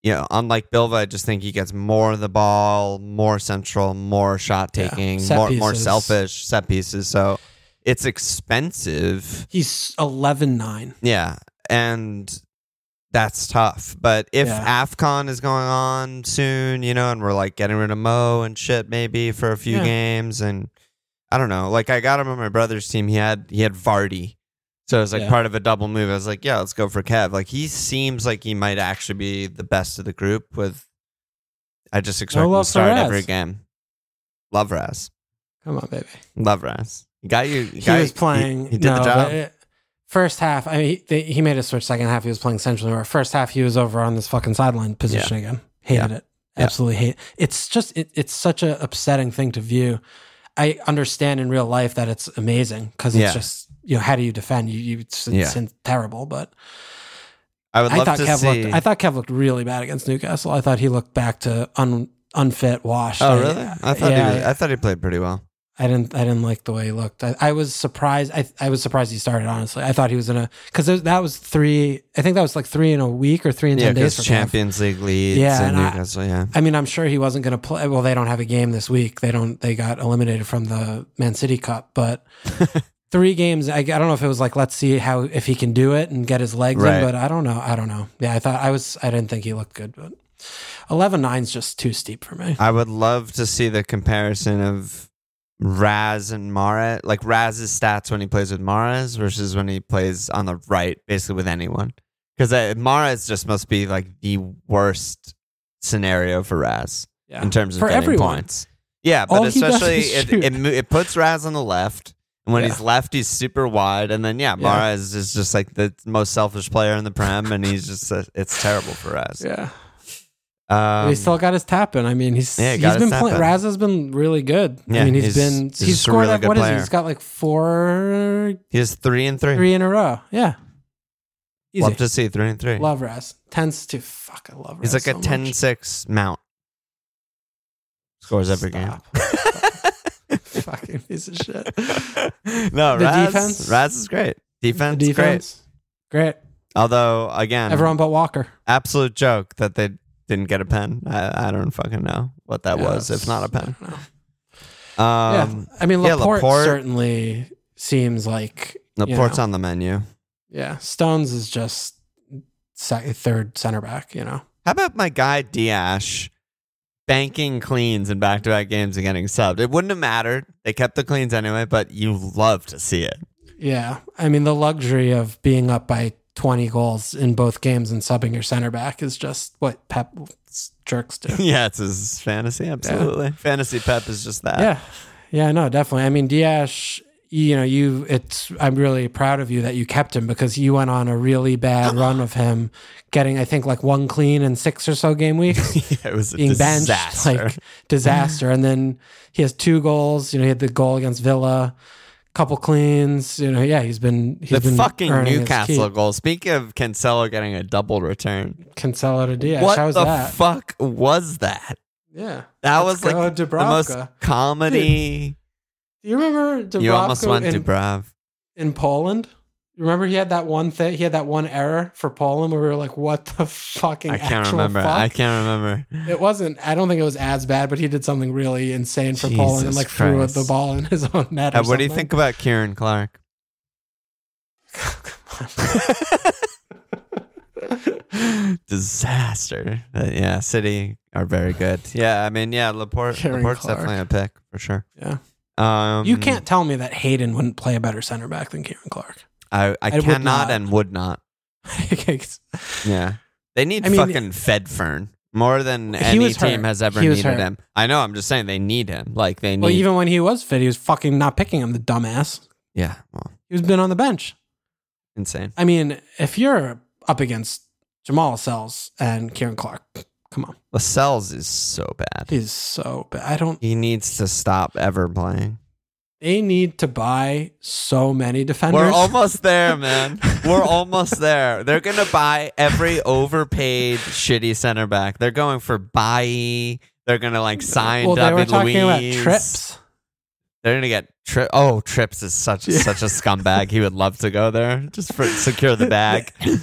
You know, unlike Bilva, I just think he gets more of the ball, more central, more shot taking, Set more more selfish set pieces. So it's expensive. he's 11-9. Yeah. And that's tough. But if Yeah. AFCON is going on soon, you know, and we're like getting rid of Mo and shit maybe for a few Yeah. games and I don't know. Like I got him on my brother's team. He had he had Vardy. So it was like Yeah. part of a double move. I was like, yeah, let's go for Kev. Like he seems like he might actually be the best of the group with I just expect him love to start every game. Love Raz. Come on, baby. Love Raz. You got you. you He got- was playing. He, he did no, the job. it- uh, first half, I mean, he, they, he made a switch. Second half, he was playing centrally. Or first half, he was over on this fucking sideline position again. Hated it. Yeah. Absolutely hate. It's just it, it's such a upsetting thing to view. I understand in real life that it's amazing because it's Yeah. just you know how do you defend you? you it's, it's Yeah. terrible, but I would I love thought to Kev see. looked. I thought Kev looked really bad against Newcastle. I thought he looked back to un, unfit, washed. oh really? I thought he was, I thought he played pretty well. I didn't. I didn't like the way he looked. I, I was surprised. I, I was surprised he started. Honestly, I thought he was in a because that was three. I think that was like three in a week or three in Yeah, ten days. Champions League leads Yeah, and and I- Newcastle. Yeah, I mean, I'm sure he wasn't going to play. Well, they don't have a game this week. They don't. They got eliminated from the Man City Cup, but three games. I, I don't know if it was like let's see how if he can do it and get his legs Right. in. But I don't know. I don't know. Yeah, I thought I was. I didn't think he looked good, but 11 is just too steep for me. I would love to see the comparison of Raz and Mahrez, like Raz's stats when he plays with Mahrez versus when he plays on the right, basically with anyone. Because uh, Mahrez just must be like the worst scenario for Raz Yeah, in terms of For getting everyone. points. Yeah, but All especially it, it it puts Raz on the left, and when Yeah. he's left, he's super wide, and then yeah, Yeah. Mahrez is just like the most selfish player in the prem, and he's just uh, it's terrible for Raz. Yeah, Um, he still got his tap in. I mean, he's Yeah, he he's been playing. in. Raz has been really good. Yeah, I mean, he's he's- been he's he's, a scored. really like, what is he? player. He's got like four, he has three and three. three in a row. Yeah, easy. Love to see three and three. Love Raz. Tends to fuck. I love Raz. He's like a so 10 much. 6 mount. Scores every Stop. Fucking piece of shit. no, The Raz, defense? Raz is great. Defense, great. Defense, great. Although, again, Everyone but Walker. absolute joke that they didn't get a pen. I, I don't fucking know what that was, if not a pen. I. Um, yeah, I mean, yeah, Laporte, Laporte- certainly seems like you Laporte's know, on the menu. Yeah, Stones is just sec- third center back. You know, How about my guy Dias banking cleans in back to back games and getting subbed? It wouldn't have mattered. They kept the cleans anyway, but you love to see it. yeah. I mean, the luxury of being up by twenty goals in both games and subbing your center back is just what Pep jerks do. yeah, it's his fantasy. Absolutely. Fantasy Pep is just that. yeah, yeah, no, definitely. I mean, Dias. You know, you. It's. I'm really proud of you that you kept him because you went on a really bad run of him, getting I think like one clean in six or so game weeks. yeah, it was a being disaster. benched, like disaster. and then he has two goals. You know, he had the goal against Villa, couple cleans. You know, yeah, he's been he's the been fucking Newcastle goal. Speaking of Cancelo getting a double return, Cancelo to Dias. what How was the that? fuck was that? yeah, That Let's was like the most comedy. Do you remember Dubravka You almost went in, Dubrav. in Poland? Remember he had that one thing. He had that one error for Poland where we were like, "What the fucking?" I can't remember. Fuck? I can't remember. It wasn't. I don't think it was as bad, but he did something really insane for Poland and Jesus like threw the ball in his own net. or Uh, what do you think about Ciaran Clark? Disaster. But yeah, City are very good. Yeah, I mean, yeah, Laporte. Ciaran Laporte's Clark. definitely a pick for sure. Yeah. Um, You can't tell me that Hayden wouldn't play a better center back than Ciaran Clark. I, I I would cannot not. and would not. Yeah, they need I mean- fucking Fedfern more than any team has ever needed hurt. him. I know. I'm just saying they need him. Like they need. well, even when he was fit, he was fucking not picking him, the dumbass. yeah. Well, He was been on the bench. insane. I mean, if you're up against Jamal Sells and Ciaran Clark, come on. Lascelles is so bad. He's so bad. I don't, He needs to stop ever playing. They need to buy so many defenders. We're almost there, man. We're almost there. They're gonna buy every overpaid shitty center back. They're going for Bailly. They're gonna like sign well, they David were talking Luiz. about trips. They're gonna get Tri- Oh, Trips is such Yeah. such a scumbag. He would love to go there just for secure the bag.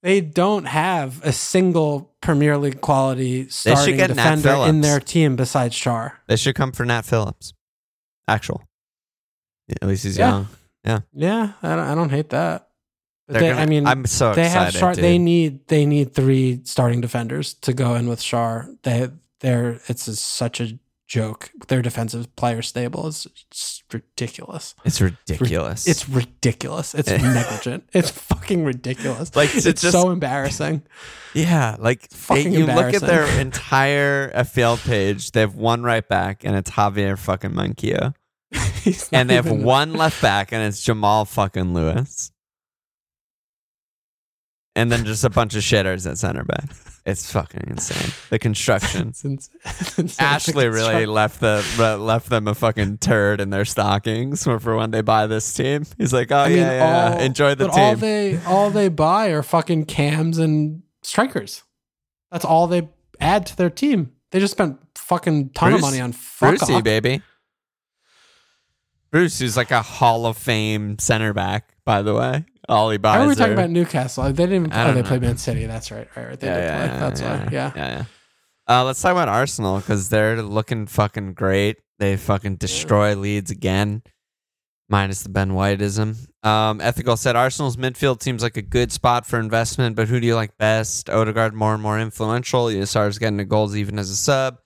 They don't have a single Premier League quality starting defender in their team besides Schär. they should come for Nat Phillips. Actual. At least he's Yeah. young. Yeah, Yeah. I don't, I don't hate that. They're gonna- I mean, I'm so they have excited. Schär. dude. They need they need three starting defenders to go in with Schär. They they're it's a, such a joke. Their defensive player stable is ridiculous. it's ridiculous. It's ridiculous. It's negligent. It's fucking ridiculous. Like, to it's just- so embarrassing. Yeah, like Fucking you look at their entire FPL page. They have one right back, and it's Javier fucking Manquillo, and they have one left back, and it's Jamal fucking Lewis, and then just a bunch of shitters at center back. It's fucking insane. The construction. It's ins- it's insane. Ashley really left the left them a fucking turd in their stockings for, for when they buy this team. He's like, oh I mean, yeah, yeah, all- enjoy the but all team. they all they buy are fucking cams and strikers. That's all they add to their team. They just spent fucking ton Bruce- of money on fuck Brucey, baby. Bruce, who's like a Hall of Fame center back, by the way. Ollie Why were we talking about Newcastle? They didn't even. I Oh, they know. played Man City. That's right. Right. right. They yeah, did yeah, play. yeah, That's yeah, why. Yeah. yeah, yeah. Uh, let's talk about Arsenal because they're looking fucking great. They fucking destroy Leeds again, minus the Ben Whiteism. Um, Ethical said Arsenal's midfield seems like a good spot for investment, but who do you like best? Odegaard more and more influential. Yasar's getting the goals even as a sub.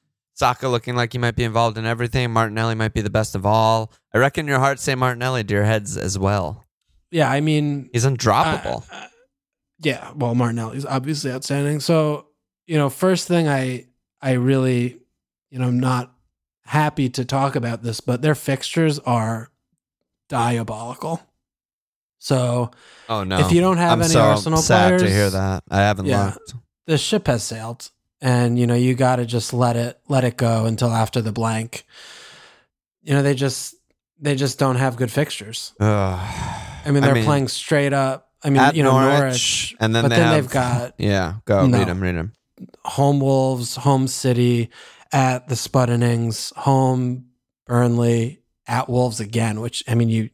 Saka looking like he might be involved in everything. Martinelli might be the best of all. I reckon your heart say Martinelli to your heads as well. Yeah. I mean, He's undroppable. Uh, uh, yeah, well, Martinelli's obviously outstanding. So, you know, first thing I I really, you know, I'm not happy to talk about this, but their fixtures are diabolical. So oh no! if you don't have I'm any so Arsenal sad players, to hear that. I haven't Yeah. looked. the ship has sailed, and you know you got to just let it let it go until after the blank. You know they just they just don't have good fixtures. Ugh. I mean they're playing straight up. I mean you know Norwich, Norwich, and then but they then have, they've got yeah. Go No. read them, read them. home Wolves, home City, at the Spuddenings, home Burnley, at Wolves again. Which I mean, you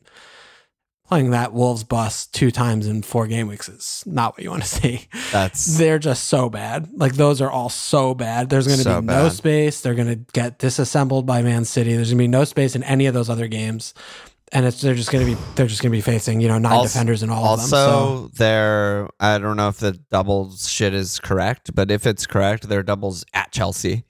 playing that Wolves bus two times in four game weeks is not what you want to see. That's They're just so bad. Like those are all so bad. There's going to So be no bad. space. They're going to get disassembled by Man City. There's going to be no space in any of those other games. And it's they're just going to be they're just going to be facing you know nine Also- defenders in all of them. Also they're. I don't know if the doubles shit is correct, but if it's correct, they're doubles at Chelsea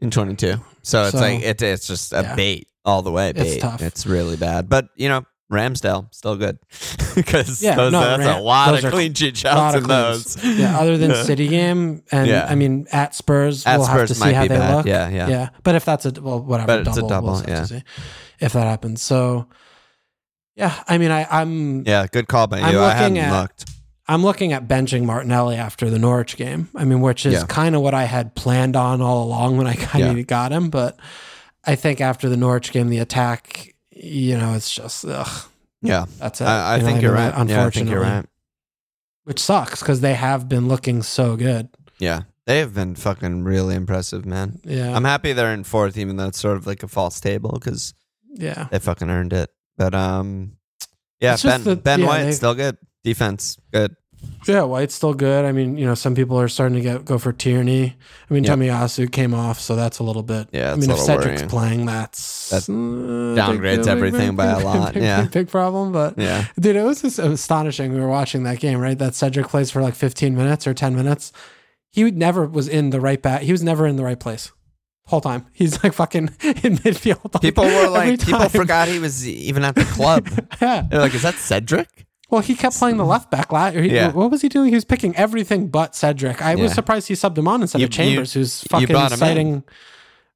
in 22. So it's So- like it, it's just a Yeah. bait all the way. Bait. tough. It's really bad, but you know. Ramsdale still good because Yeah, those, no, that's a lot of clean sheet shots in those. yeah, other than City game, and Yeah. I mean at Spurs, At we'll have to see how they bad. look. Yeah, yeah. yeah. But if that's a well, whatever, But it's a double, double, we'll yeah. if that happens. So, yeah, I mean, I, I'm Yeah, good call by you. I'm I hadn't at- looked. I'm looking at benching Martinelli after the Norwich game. I mean, which is Yeah. kind of what I had planned on all along when I kind of got him. But I think after the Norwich game, the attack, you know, it's just ugh, Yeah, that's it. I, I You know, think you're mean, right. Yeah, I think Unfortunately, you're right. which sucks because they have been looking so good. Yeah, they have been fucking really impressive, man. Yeah, I'm happy they're in fourth, even though it's sort of like a false table because yeah. they fucking earned it. But um, yeah, It's Ben that- Ben yeah, White still good. Defense good. Yeah, White's still good. I mean, you know, some people are starting to get go for Tierney. I mean, Yep. Tomiyasu came off, so that's a little bit. Yeah, I mean, a if Cedric's worrying. playing, that's That downgrades everything big- by a big- lot, big- yeah. big problem. But Yeah, dude, it was just astonishing. We were watching that game, right? That Cedric plays for like 15 minutes or 10 minutes. He never was in the right bat. He was never in the right place. Whole time he's like fucking in midfield. like, people were like, people forgot he was even at the club. yeah. They're like, is that Cedric? Well, he kept playing the left back. La- he, Yeah. What was he doing? He was picking everything but Cedric. I was surprised he subbed him on instead You- of Chambers, who's fucking brought him in. citing.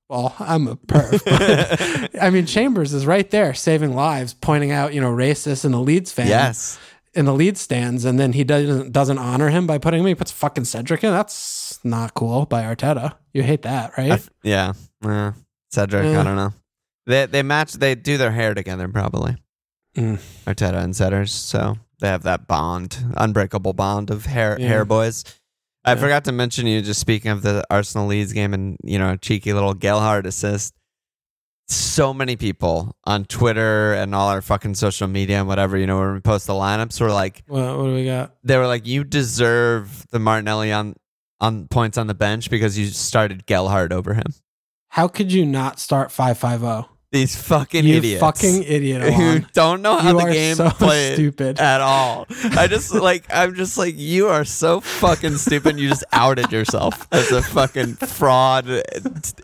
Well, I'm a perv. I mean, Chambers is right there saving lives, pointing out you know racist in the Leeds fan Yes. in the Leeds stands, and then he doesn't doesn't honor him by putting him. He puts fucking Cedric in. That's not cool by Arteta. You hate that, right? F- yeah. Uh, Cedric. Yeah. I don't know. They they match. They do their hair together probably. Mm. Arteta and Setters, so they have that bond, unbreakable bond of hair Yeah. hair boys. I Yeah. forgot to mention you just speaking of the Arsenal Leeds game and you know cheeky little Gelhardt assist. So many people on Twitter and all our fucking social media and whatever you know when we post the lineups were like What, what do we got? they were like you deserve the Martinelli on on points on the bench because you started Gelhardt over him. How could you not start five five zero? These fucking You idiots fucking idiot! who don't know how You the game so played stupid. at all. I just like I'm just like you are so fucking stupid. You just outed yourself as a fucking fraud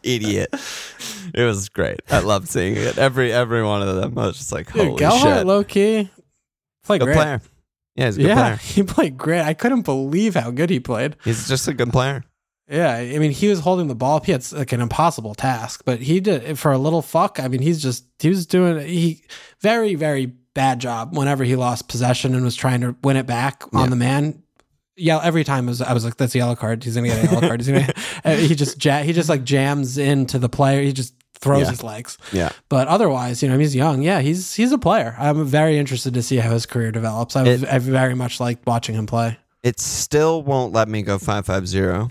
idiot. It was great. I loved seeing it. Every every one of them. I was just like, Dude, holy shit, low key, played good great. player. Yeah, he's a good yeah, player. he played great. I couldn't believe how good he played. He's just a good player. Yeah, I mean, he was holding the ball. He had like an impossible task, but he did for a little fuck. I mean, he's just he was doing he very very bad job whenever he lost possession and was trying to win it back Yeah. on the man. Yeah, every time was, I was like, "That's a yellow card. He's gonna get a yellow card." He's gonna. he just ja- he just like jams into the player. He just throws Yeah. his legs. Yeah. But otherwise, you know, he's young. Yeah, he's he's a player. I'm very interested to see how his career develops. I, It- I very much like watching him play. It still won't let me go five five zero,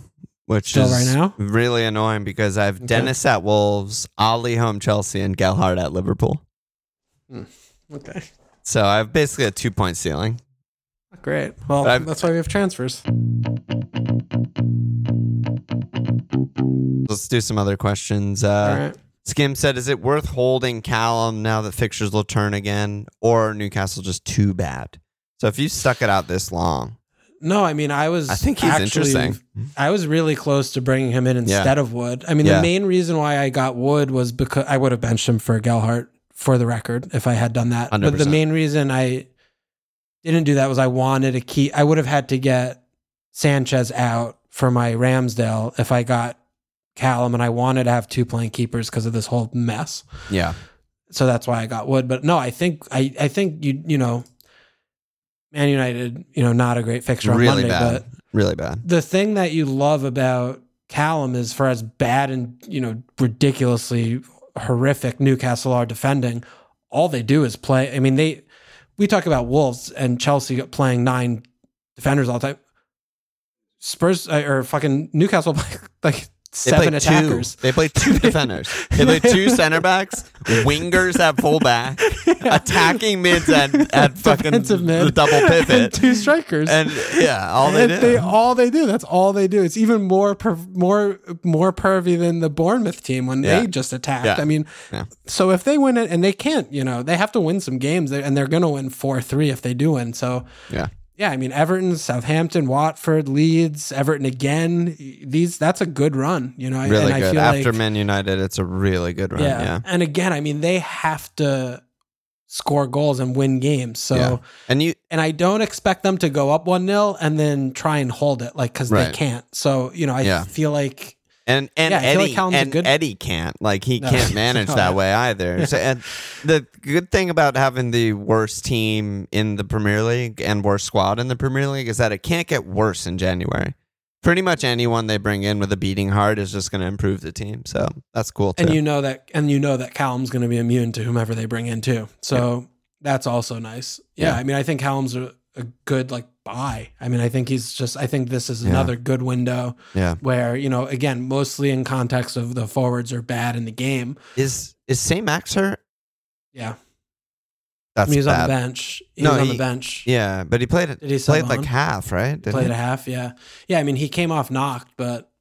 which Still is right now? really annoying because I have Okay. Dennis at Wolves, Ollie home Chelsea, and Gelhardt at Liverpool. Okay. So I have basically a two point ceiling. Great. Well, that's why we have transfers. Let's do some other questions. Uh, All right. Skim said, "Is it worth holding Callum now that fixtures will turn again, or Newcastle just too bad?" So if you stuck it out this long, No, I mean, I was. I think he's actually- interesting. I was really close to bringing him in instead of Wood. I mean, Yeah. the main reason why I got Wood was because I would have benched him for Gelhardt for the record if I had done that. But the main reason I didn't do that was I wanted to keep. I would have had to get Sanchez out for my Ramsdale if I got Callum, and I wanted to have two playing keepers because of this whole mess. yeah, so that's why I got Wood. But no, I think I I think you you know, Man United, you know, not a great fixture on really Monday, bad, but really bad. the thing that you love about Callum is for as bad and you know ridiculously horrific Newcastle are defending, all they do is play. I mean, they we talk about Wolves and Chelsea playing nine defenders all the time. Spurs uh, or fucking Newcastle play like They seven play attackers. Two, they play two defenders. They play two center backs, wingers at fullback, attacking mids at, at fucking Defensive mid, the double and pivot, two strikers. and yeah, all they And do. all they do. That's all they do. It's even more per, more more pervy than the Bournemouth team when Yeah. they just attacked. Yeah. I mean, so if they win it, and they can't, you know, they have to win some games, and they're going to win four three if they do win. So yeah, yeah, I mean, Everton, Southampton, Watford, Leeds, Everton again. These that's a good run, you know. really and I good. After like, Man United, it's a really good run. yeah. Yeah, and again, I mean, they have to score goals and win games. So. Yeah. and you and I don't expect them to go up one 0 and then try and hold it, like because they can't. So you know, I Yeah. feel like And and Yeah, feel like Eddie and good- Eddie can't like he No. can't manage No, that yeah. way either. So, and the good thing about having the worst team in the Premier League and worst squad in the Premier League is that it can't get worse in January. Pretty much anyone they bring in with a beating heart is just going to improve the team. So that's cool too. and you know that and you know that Callum's going to be immune to whomever they bring in too. So that's also nice. Yeah, Yeah. I mean, I think Callum's a, a good like buy. I mean, I think he's just. I think this is Yeah. another good window yeah, where you know, again, mostly in context of the forwards are bad in the game. is is Saint Max hurt? Yeah, I That's mean, he's on the bench. He No, was on he- the bench. Yeah, but he played Did he played like half, right? Didn't played he? a half. Yeah, yeah. I mean, he came off knocked, but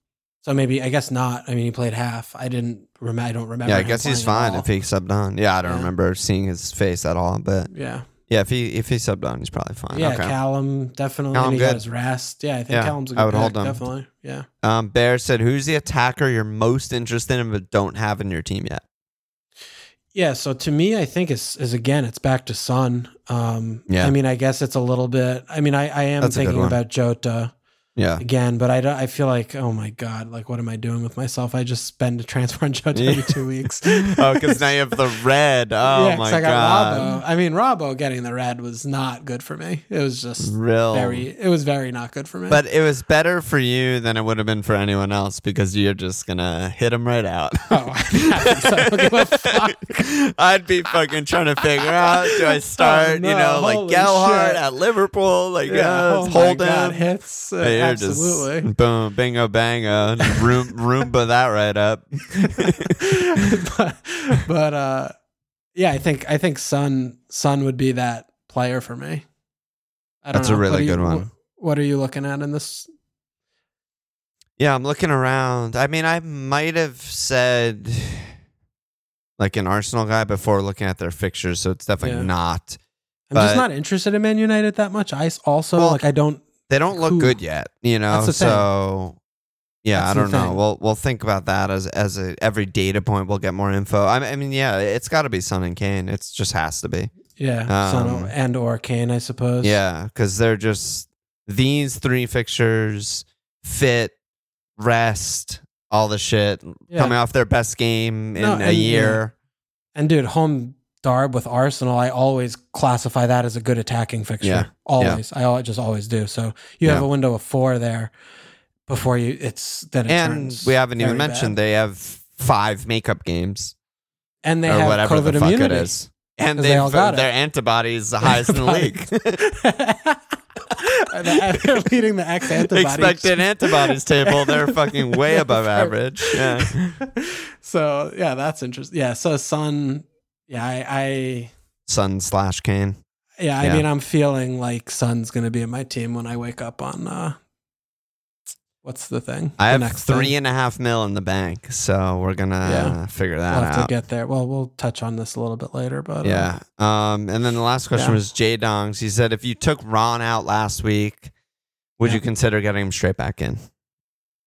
so maybe I guess not. I mean, he played half. I didn't remember. I don't remember. Yeah, I guess he's fine if he subbed on. Yeah, I don't Yeah. remember seeing his face at all, but Yeah, yeah, if he if he subbed on, he's probably fine. yeah. okay. Callum definitely. Callum he good. got his rest. Yeah, I think Yeah, Callum's a good I would pick, hold him. Definitely. Yeah. Um, Bear said, "Who's the attacker you're most interested in but don't have in your team yet?" Yeah, so to me, I think it's is again, it's back to Son. Um, Yeah. I mean, I guess it's a little bit. I mean, I, I am That's thinking about Jota Yeah, again, but I, I feel like, oh my god, like what am I doing with myself? I just spend a transfer on Jota every two weeks. oh, because now you have the red. Oh yeah, my I got god, Robbo. I mean, Robbo getting the red was not good for me. It was just real. very. It was very not good for me. but it was better for you than it would have been for anyone else because you're just gonna hit him right out. oh, I don't give a fuck. I'd be fucking trying to figure out: do I start, you Oh, no, know, like holy Gelhardt at Liverpool, like yeah, oh hold my god, hits uh, Yeah, you're absolutely. just boom, bingo, bango, room, Roomba that right up. but, but uh yeah, I think I think Son Son would be that player for me. That's a really are you- good one. What are you looking at in this? Yeah, I'm looking around. I mean, I might have said like an Arsenal guy before looking at their fixtures, so it's definitely Yeah. not. I'm But- just not interested in Man United that much. I also Well, like I don't. They don't look good yet, you know. So yeah, That's I don't know. We'll we'll think about that as as a, every data point. We'll get more info. I mean, I mean yeah, it's got to be Son and Kane. It just has to be. Yeah, Um, or, and or Kane, I suppose. Yeah, because they're just these three fixtures fit, rest, all the shit Yeah. coming off their best game in No, a and, year. And dude, home Darb with Arsenal, I always classify that as a good attacking fixture. Yeah. Always. I just always do. So you have Yeah. a window of four there before you it's then it and we haven't even mentioned bad. they have five makeup games and they have whatever COVID the fuck immunity. it is. And they all got it. their antibodies the highest in the league. They're leading the X antibodies. Expected antibodies table, they're fucking way above average. Yeah. so yeah, that's interesting. Yeah, so Son, yeah, I, I Son slash Kane. Yeah, I Yeah. mean, I'm feeling like Son's going to be in my team when I wake up on uh, what's the thing? I The have three thing? and a half mil in the bank, so we're gonna Yeah. figure We'll that have to out. get there. Well, we'll touch on this a little bit later, but uh, yeah. Um, and then the last question Yeah. was Jay Dongs. He said, if you took Ron out last week, would Yeah. you consider getting him straight back in?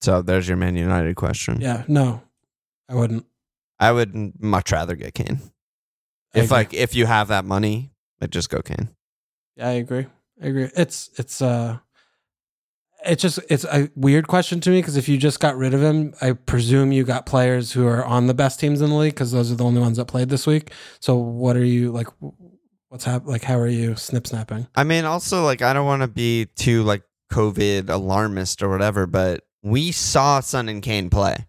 So there's your Man United question. yeah, no, I wouldn't. I would much rather get Kane. If like if you have that money, I'd just go Kane. Yeah, I agree. I agree. It's it's uh it's just it's a weird question to me because if you just got rid of him, I presume you got players who are on the best teams in the league because those are the only ones that played this week. So what are you like? What's hap- like? How are you snip snapping? I mean, also like I don't want to be too like COVID alarmist or whatever, but we saw Son and Kane play.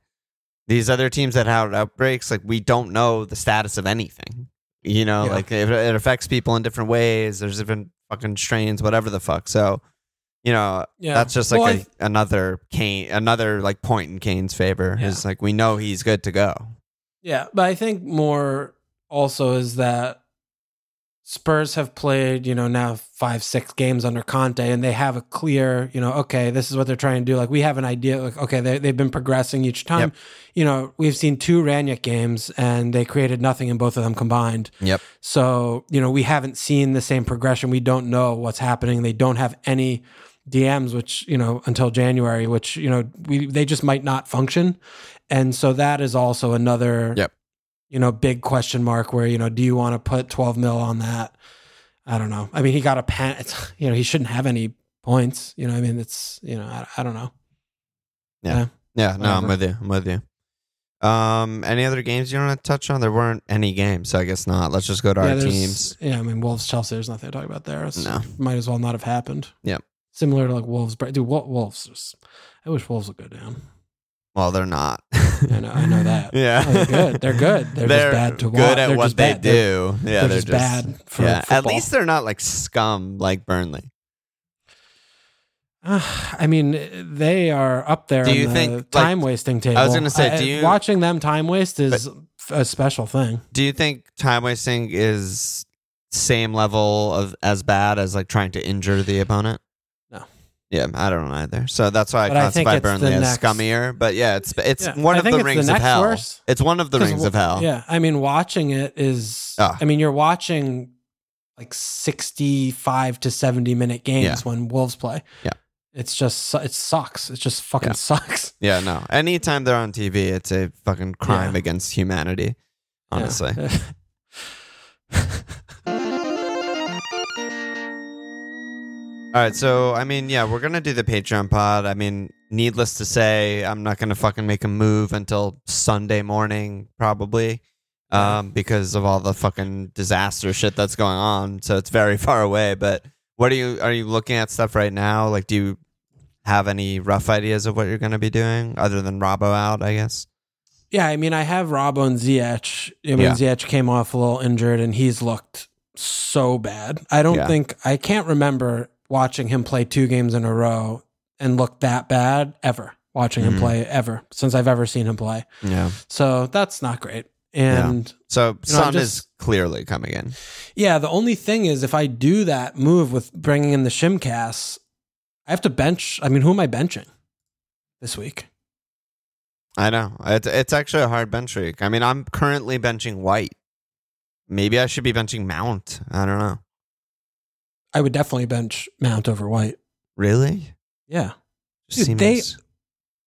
These other teams that had outbreaks, like we don't know the status of anything. You know, Yeah. like it, it affects people in different ways. There's different fucking strains, whatever the fuck. So, you know, Yeah, that's just like Well, a, th- another Kane, another like point in Kane's favor. Yeah. Is like we know he's good to go. Yeah, but I think more also is that Spurs have played, you know, now five, six games under Conte, and they have a clear, you know, okay, this is what they're trying to do. Like we have an idea, like okay, they, they've been progressing each time. Yep. You know, we've seen two Rangnick games, and they created nothing in both of them combined. Yep. So you know, we haven't seen the same progression. We don't know what's happening. They don't have any DMs, which you know, until January, which you know, we they just might not function, and so that is also another Yep. You know, big question mark where, you know, do you want to put 12 mil on that? I don't know. I mean, he got a pen, it's, you know, he shouldn't have any points. You know, I mean, it's, you know, I, I don't know. Yeah, Yeah, no, I'm with you. I'm with you. Um, any other games you want to touch on? There weren't any games, so I guess not. Let's just go to yeah, our teams. Yeah, I mean, Wolves, Chelsea, there's nothing to talk about there. It's, No. Might as well not have happened. Yep. Similar to like Wolves. Dude, Wol- Wolves, I wish Wolves would go down. Well, they're not. I know, I know that. yeah, Oh, they're good. They're good. They're, just bad to watch. good at They're what just they bad. They're- do. yeah, they're, they're just, bad for yeah, at least they're not like scum like Burnley. Uh, I mean, they are up there. Do in you the think, like- time wasting table? I was gonna say, do you- watching them time waste is a special thing? Do you think time wasting is same level of as bad as like trying to injure the opponent? Yeah, I don't know either. So that's why I But I think classify it's Burnley the as next- scummier. But yeah, it's it's Yeah, one I of think the it's the rings of next hell. worst. It's one of the 'Cause rings of hell. Yeah, I mean, watching it is. Ah. I mean, you're watching like 65 to 70 minute games Yeah. when Wolves play. Yeah. It's just su- it sucks. It just fucking Yeah. sucks. Yeah, no. Anytime they're on TV, it's a fucking crime Yeah. against humanity. Honestly. Yeah. All right, so I mean, yeah, we're gonna do the Patreon pod. I mean, needless to say, I'm not gonna fucking make a move until Sunday morning, probably, um, because of all the fucking disaster shit that's going on. So it's very far away. But what are you? Are you looking at stuff right now? Like, do you have any rough ideas of what you're gonna be doing other than Robbo out? I guess. Yeah, I mean, I have Robbo and Ziyech. I mean, Yeah. Ziyech came off a little injured, and he's looked so bad. I don't Yeah. think I can't remember watching him play two games in a row and look that bad ever. Watching Mhm. him play ever since I've ever seen him play. Yeah. So that's not great. And So You know, Son is clearly coming in. yeah, the only thing is if I do that move with bringing in the Shimcast, I have to bench. I mean, who am I benching this week? I know. It's it's actually a hard bench week. I mean, I'm currently benching White. Maybe I should be benching Mount. I don't know. I would definitely bench Mount over White. Really? Yeah, Dude, they- seems-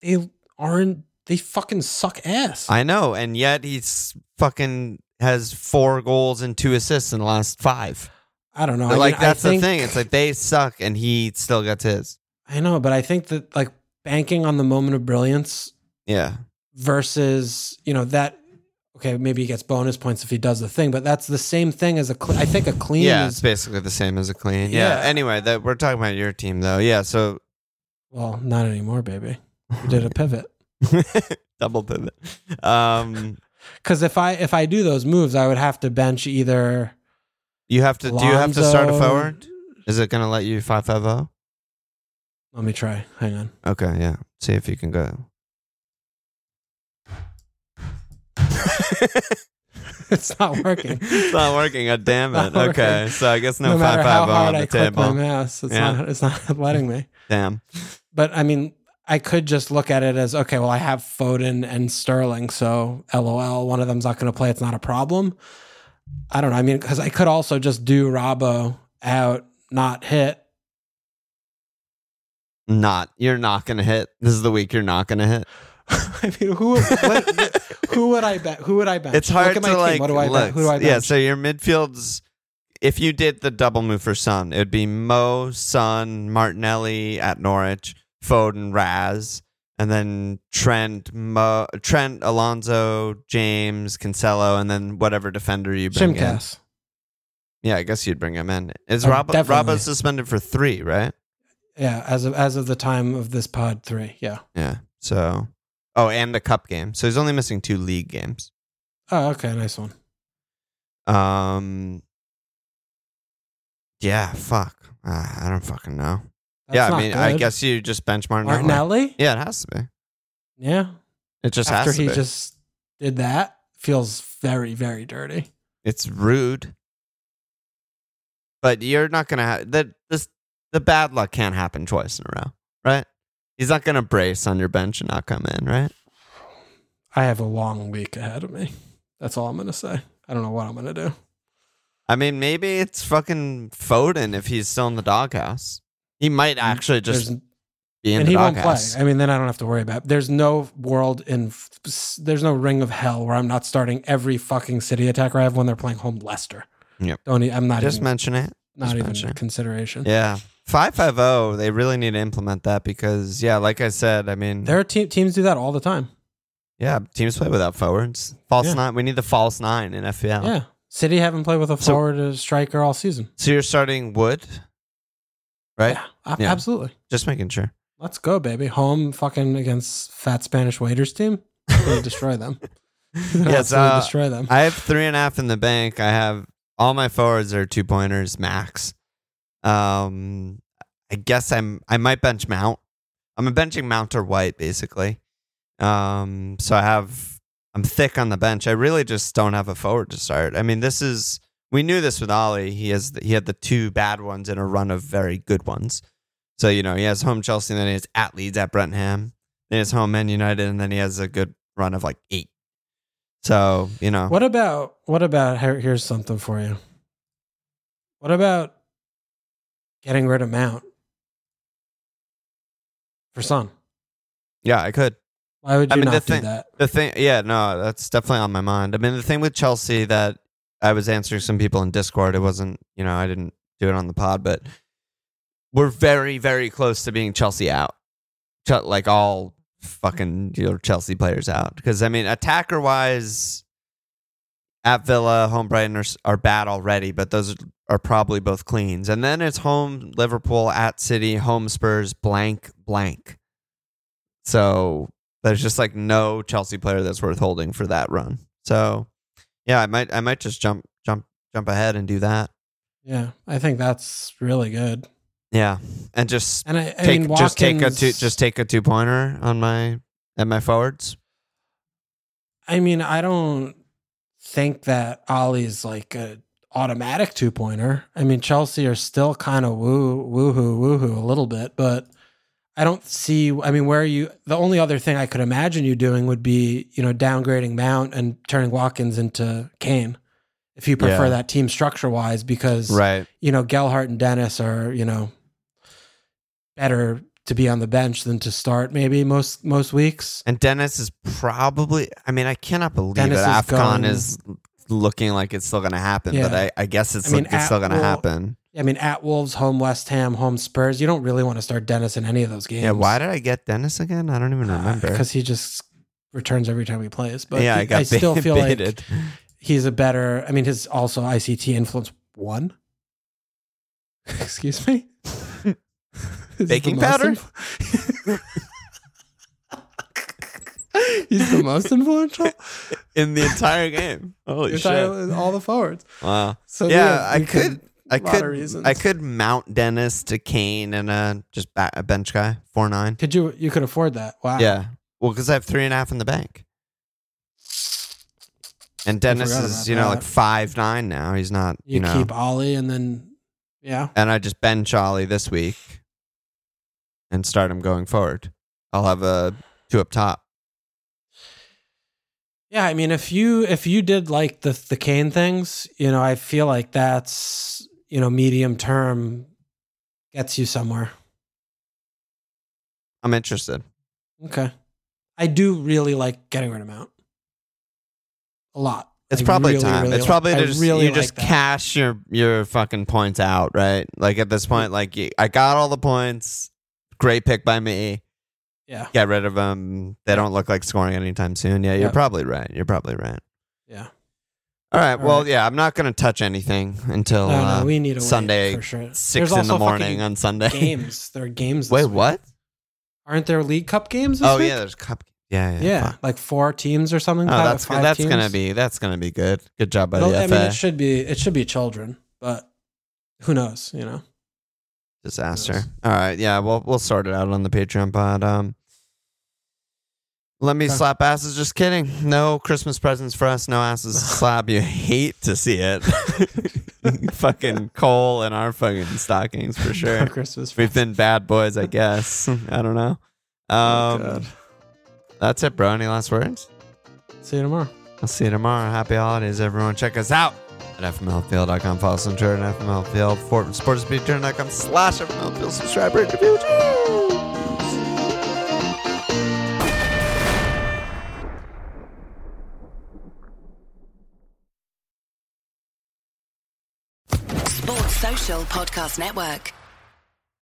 they aren't. They fucking suck ass. I know, and yet he's fucking has four goals and two assists in the last five. I don't know. I like mean, I that's think- the thing. It's like they suck, and he still gets his. I know, but I think that like banking on the moment of brilliance Yeah, versus you know that. Okay, maybe he gets bonus points if he does the thing, but that's the same thing as a. Cl- I think a clean yeah. It's basically the same as a clean. Yeah. Yeah. Anyway, that we're talking about your team though. Yeah. So well, not anymore, baby. We did a pivot. double pivot. Um, Because if I if I do those moves, I would have to bench either. you have to. Do you have to start a forward? Is it gonna let you five five zero? Let me try. Hang on. Okay, yeah. See if you can go. it's not working. It's not working. God damn it. Okay, working. so I guess no, no five five on the I click my table. mouse, it's Yeah. not it's not letting me. Damn. But I mean, I could just look at it as okay, well, I have Foden and Sterling, so LOL, one of them's not going to play. It's not a problem. I don't know. I mean, because I could also just do Robbo out, not hit. Not. You're not gonna hit. This is the week you're not gonna hit. I mean, who what, who would I bet? Who would I bet? It's hard look at my to team. like. What do I look, bet? Who do I bet? Yeah. So your midfields. If you did the double move for Son, it would be Mo, Son, Martinelli at Norwich, Foden, Raz, and then Trent, Mo, Trent, Alonso, James, Cancelo, and then whatever defender you bring in. Yeah, I guess you'd bring him in. Is Oh, Rob. Robbo suspended for three? Right. Yeah, as of as of the time of this pod three. Yeah. Yeah. So. Oh, and the cup game. So he's only missing two league games. Oh, okay, nice one. Um. Yeah. Fuck. Uh, I don't fucking know. That's yeah. I mean, I guess you just bench Martinelli. Martinelli. Yeah, it has to be. Yeah. It just After has to he be. just did that, feels very very dirty. It's rude. But you're not gonna have that. This the bad luck can't happen twice in a row, right? He's not gonna brace on your bench and not come in, right? I have a long week ahead of me. That's all I'm gonna say. I don't know what I'm gonna do. I mean, maybe it's fucking Foden if he's still in the doghouse. He might mm, actually just There's- be in and the he won't play. doghouse. I mean, then I don't have to worry about. It. There's no world in. There's no ring of hell where I'm not starting every fucking city attacker I have when they're playing home Leicester. Yep. Don't. I'm not Just even. mention it. not just even mention it. consideration. Yeah. 550, they really need to implement that because, yeah, like I said, I mean, There are te- teams do that all the time. yeah, teams play without forwards. False Yeah. nine. We need the false nine in FPL. Yeah. City haven't played with a So- forward or striker all season. So you're starting Wood, right? Yeah, Yeah. absolutely. Just making sure. Let's go, baby. Home fucking against fat Spanish waiters team. Gonna destroy them. Yes, uh, destroy them. I have three and a half in the bank. I have all my forwards are two pointers max. Um, I guess I'm I might bench Mount. I'm a benching Mount or White basically. Um, so I have I'm thick on the bench. I really just don't have a forward to start. I mean, this is we knew this with Ollie. He has he had the two bad ones in a run of very good ones. So you know he has home Chelsea, and then he has at Leeds, at Brentham, then he has home Man United, and then he has a good run of like eight. So you know What about what about here, here's something for you. What about getting rid of Mount for Son? Yeah, I could. Why would I you mean, the not do thing- that? The thing, yeah, no, that's definitely on my mind. I mean, the thing with Chelsea that I was answering some people in Discord, it wasn't, you know, I didn't do it on the pod, but we're very, very close to being Chelsea out. Like all fucking you know, Chelsea players out. Because, I mean, attacker wise, at Villa, home Brighton are, are bad already, but those are probably both cleans. And then it's home Liverpool, at City, home Spurs, blank, blank. So there's just like no Chelsea player that's worth holding for that run. So yeah, I might I might just jump jump jump ahead and do that. Yeah, I think that's really good. Yeah, and just And I, I take mean, just take a two just take a two pointer on my at my forwards. I mean, I don't think that Ollie's like a automatic two pointer. I mean, Chelsea are still kind of woo woohoo woohoo a little bit, but I don't see. I mean, where you the only other thing I could imagine you doing would be you know downgrading Mount and turning Watkins into Kane, if you prefer Yeah. that team structure wise, because Right. you know Gelhardt and Dennis are you know better to be on the bench than to start maybe most most weeks. And Dennis is probably. I mean, I cannot believe Dennis is Afcon is looking like it's still going to happen. But I, I guess it's, I mean, it's still going to at- well, happen. I mean, at Wolves, home West Ham, home Spurs. You don't really want to start Dennis in any of those games. Yeah. Why did I get Dennis again? I don't even uh, remember. Because he just returns every time he plays. But yeah, he- I got still bait- feel baited. like he's a better. I mean, his also ICT influence one. Excuse me. Is Baking most powder? inf- he's the most influential. in the entire game. Holy You're shit! all the forwards. Wow. So yeah, I could, I a lot of could. I could mount Dennis to Kane and uh just ba- a bench guy four nine. Could you? You could afford that. Wow. Yeah, well, because I have three and a half in the bank. And Dennis is, you know, like five nine now. He's not, you, You, know. keep Ollie, and then yeah, and I just bench Ollie this week and start him going forward. I'll have a two up top. yeah. I mean, if you if you did like the the Kane things, you know, I feel like that's you know medium term gets you somewhere. I'm interested. Okay, I do really like getting rid of Mount a lot. It's probably really, time. really it's like- probably to just really you just that. cash your your fucking points out, right? Like at this point, like you- I got all the points. Great pick by me. Yeah, Get rid of them. They don't look like scoring anytime soon. Yeah, you're Yeah. probably right. You're probably right. yeah. All right. All well, right. yeah, I'm not going to touch anything until No, uh, no, we need a Sunday sure. six There's in the morning on Sunday. games. There are games. Wait, week. what? Aren't there League Cup games? This Oh week? yeah, there's cup. Yeah, yeah. yeah, like four teams or something. Oh, five- that's five that's teams. gonna be that's gonna be good. Good job by It'll- the I FA. mean, it should be it should be children, but who knows? You know. Disaster. Yes. All right, yeah, we'll we'll sort it out on the Patreon pod. Um, let me slap asses. Just kidding. No Christmas presents for us. No asses to slap. You hate to see it. fucking coal in our fucking stockings for sure. Christmas. We've been bad boys, I guess. I don't know. Oh, Um, God. that's it, bro. Any last words? See you tomorrow. I'll see you tomorrow. Happy holidays, everyone. Check us out at fmlfield.com. Follow us on Twitter at fmlfield. For sportsbeatturn.com slash fmlfield. Subscribe, rate, review. Sports Social Podcast Network.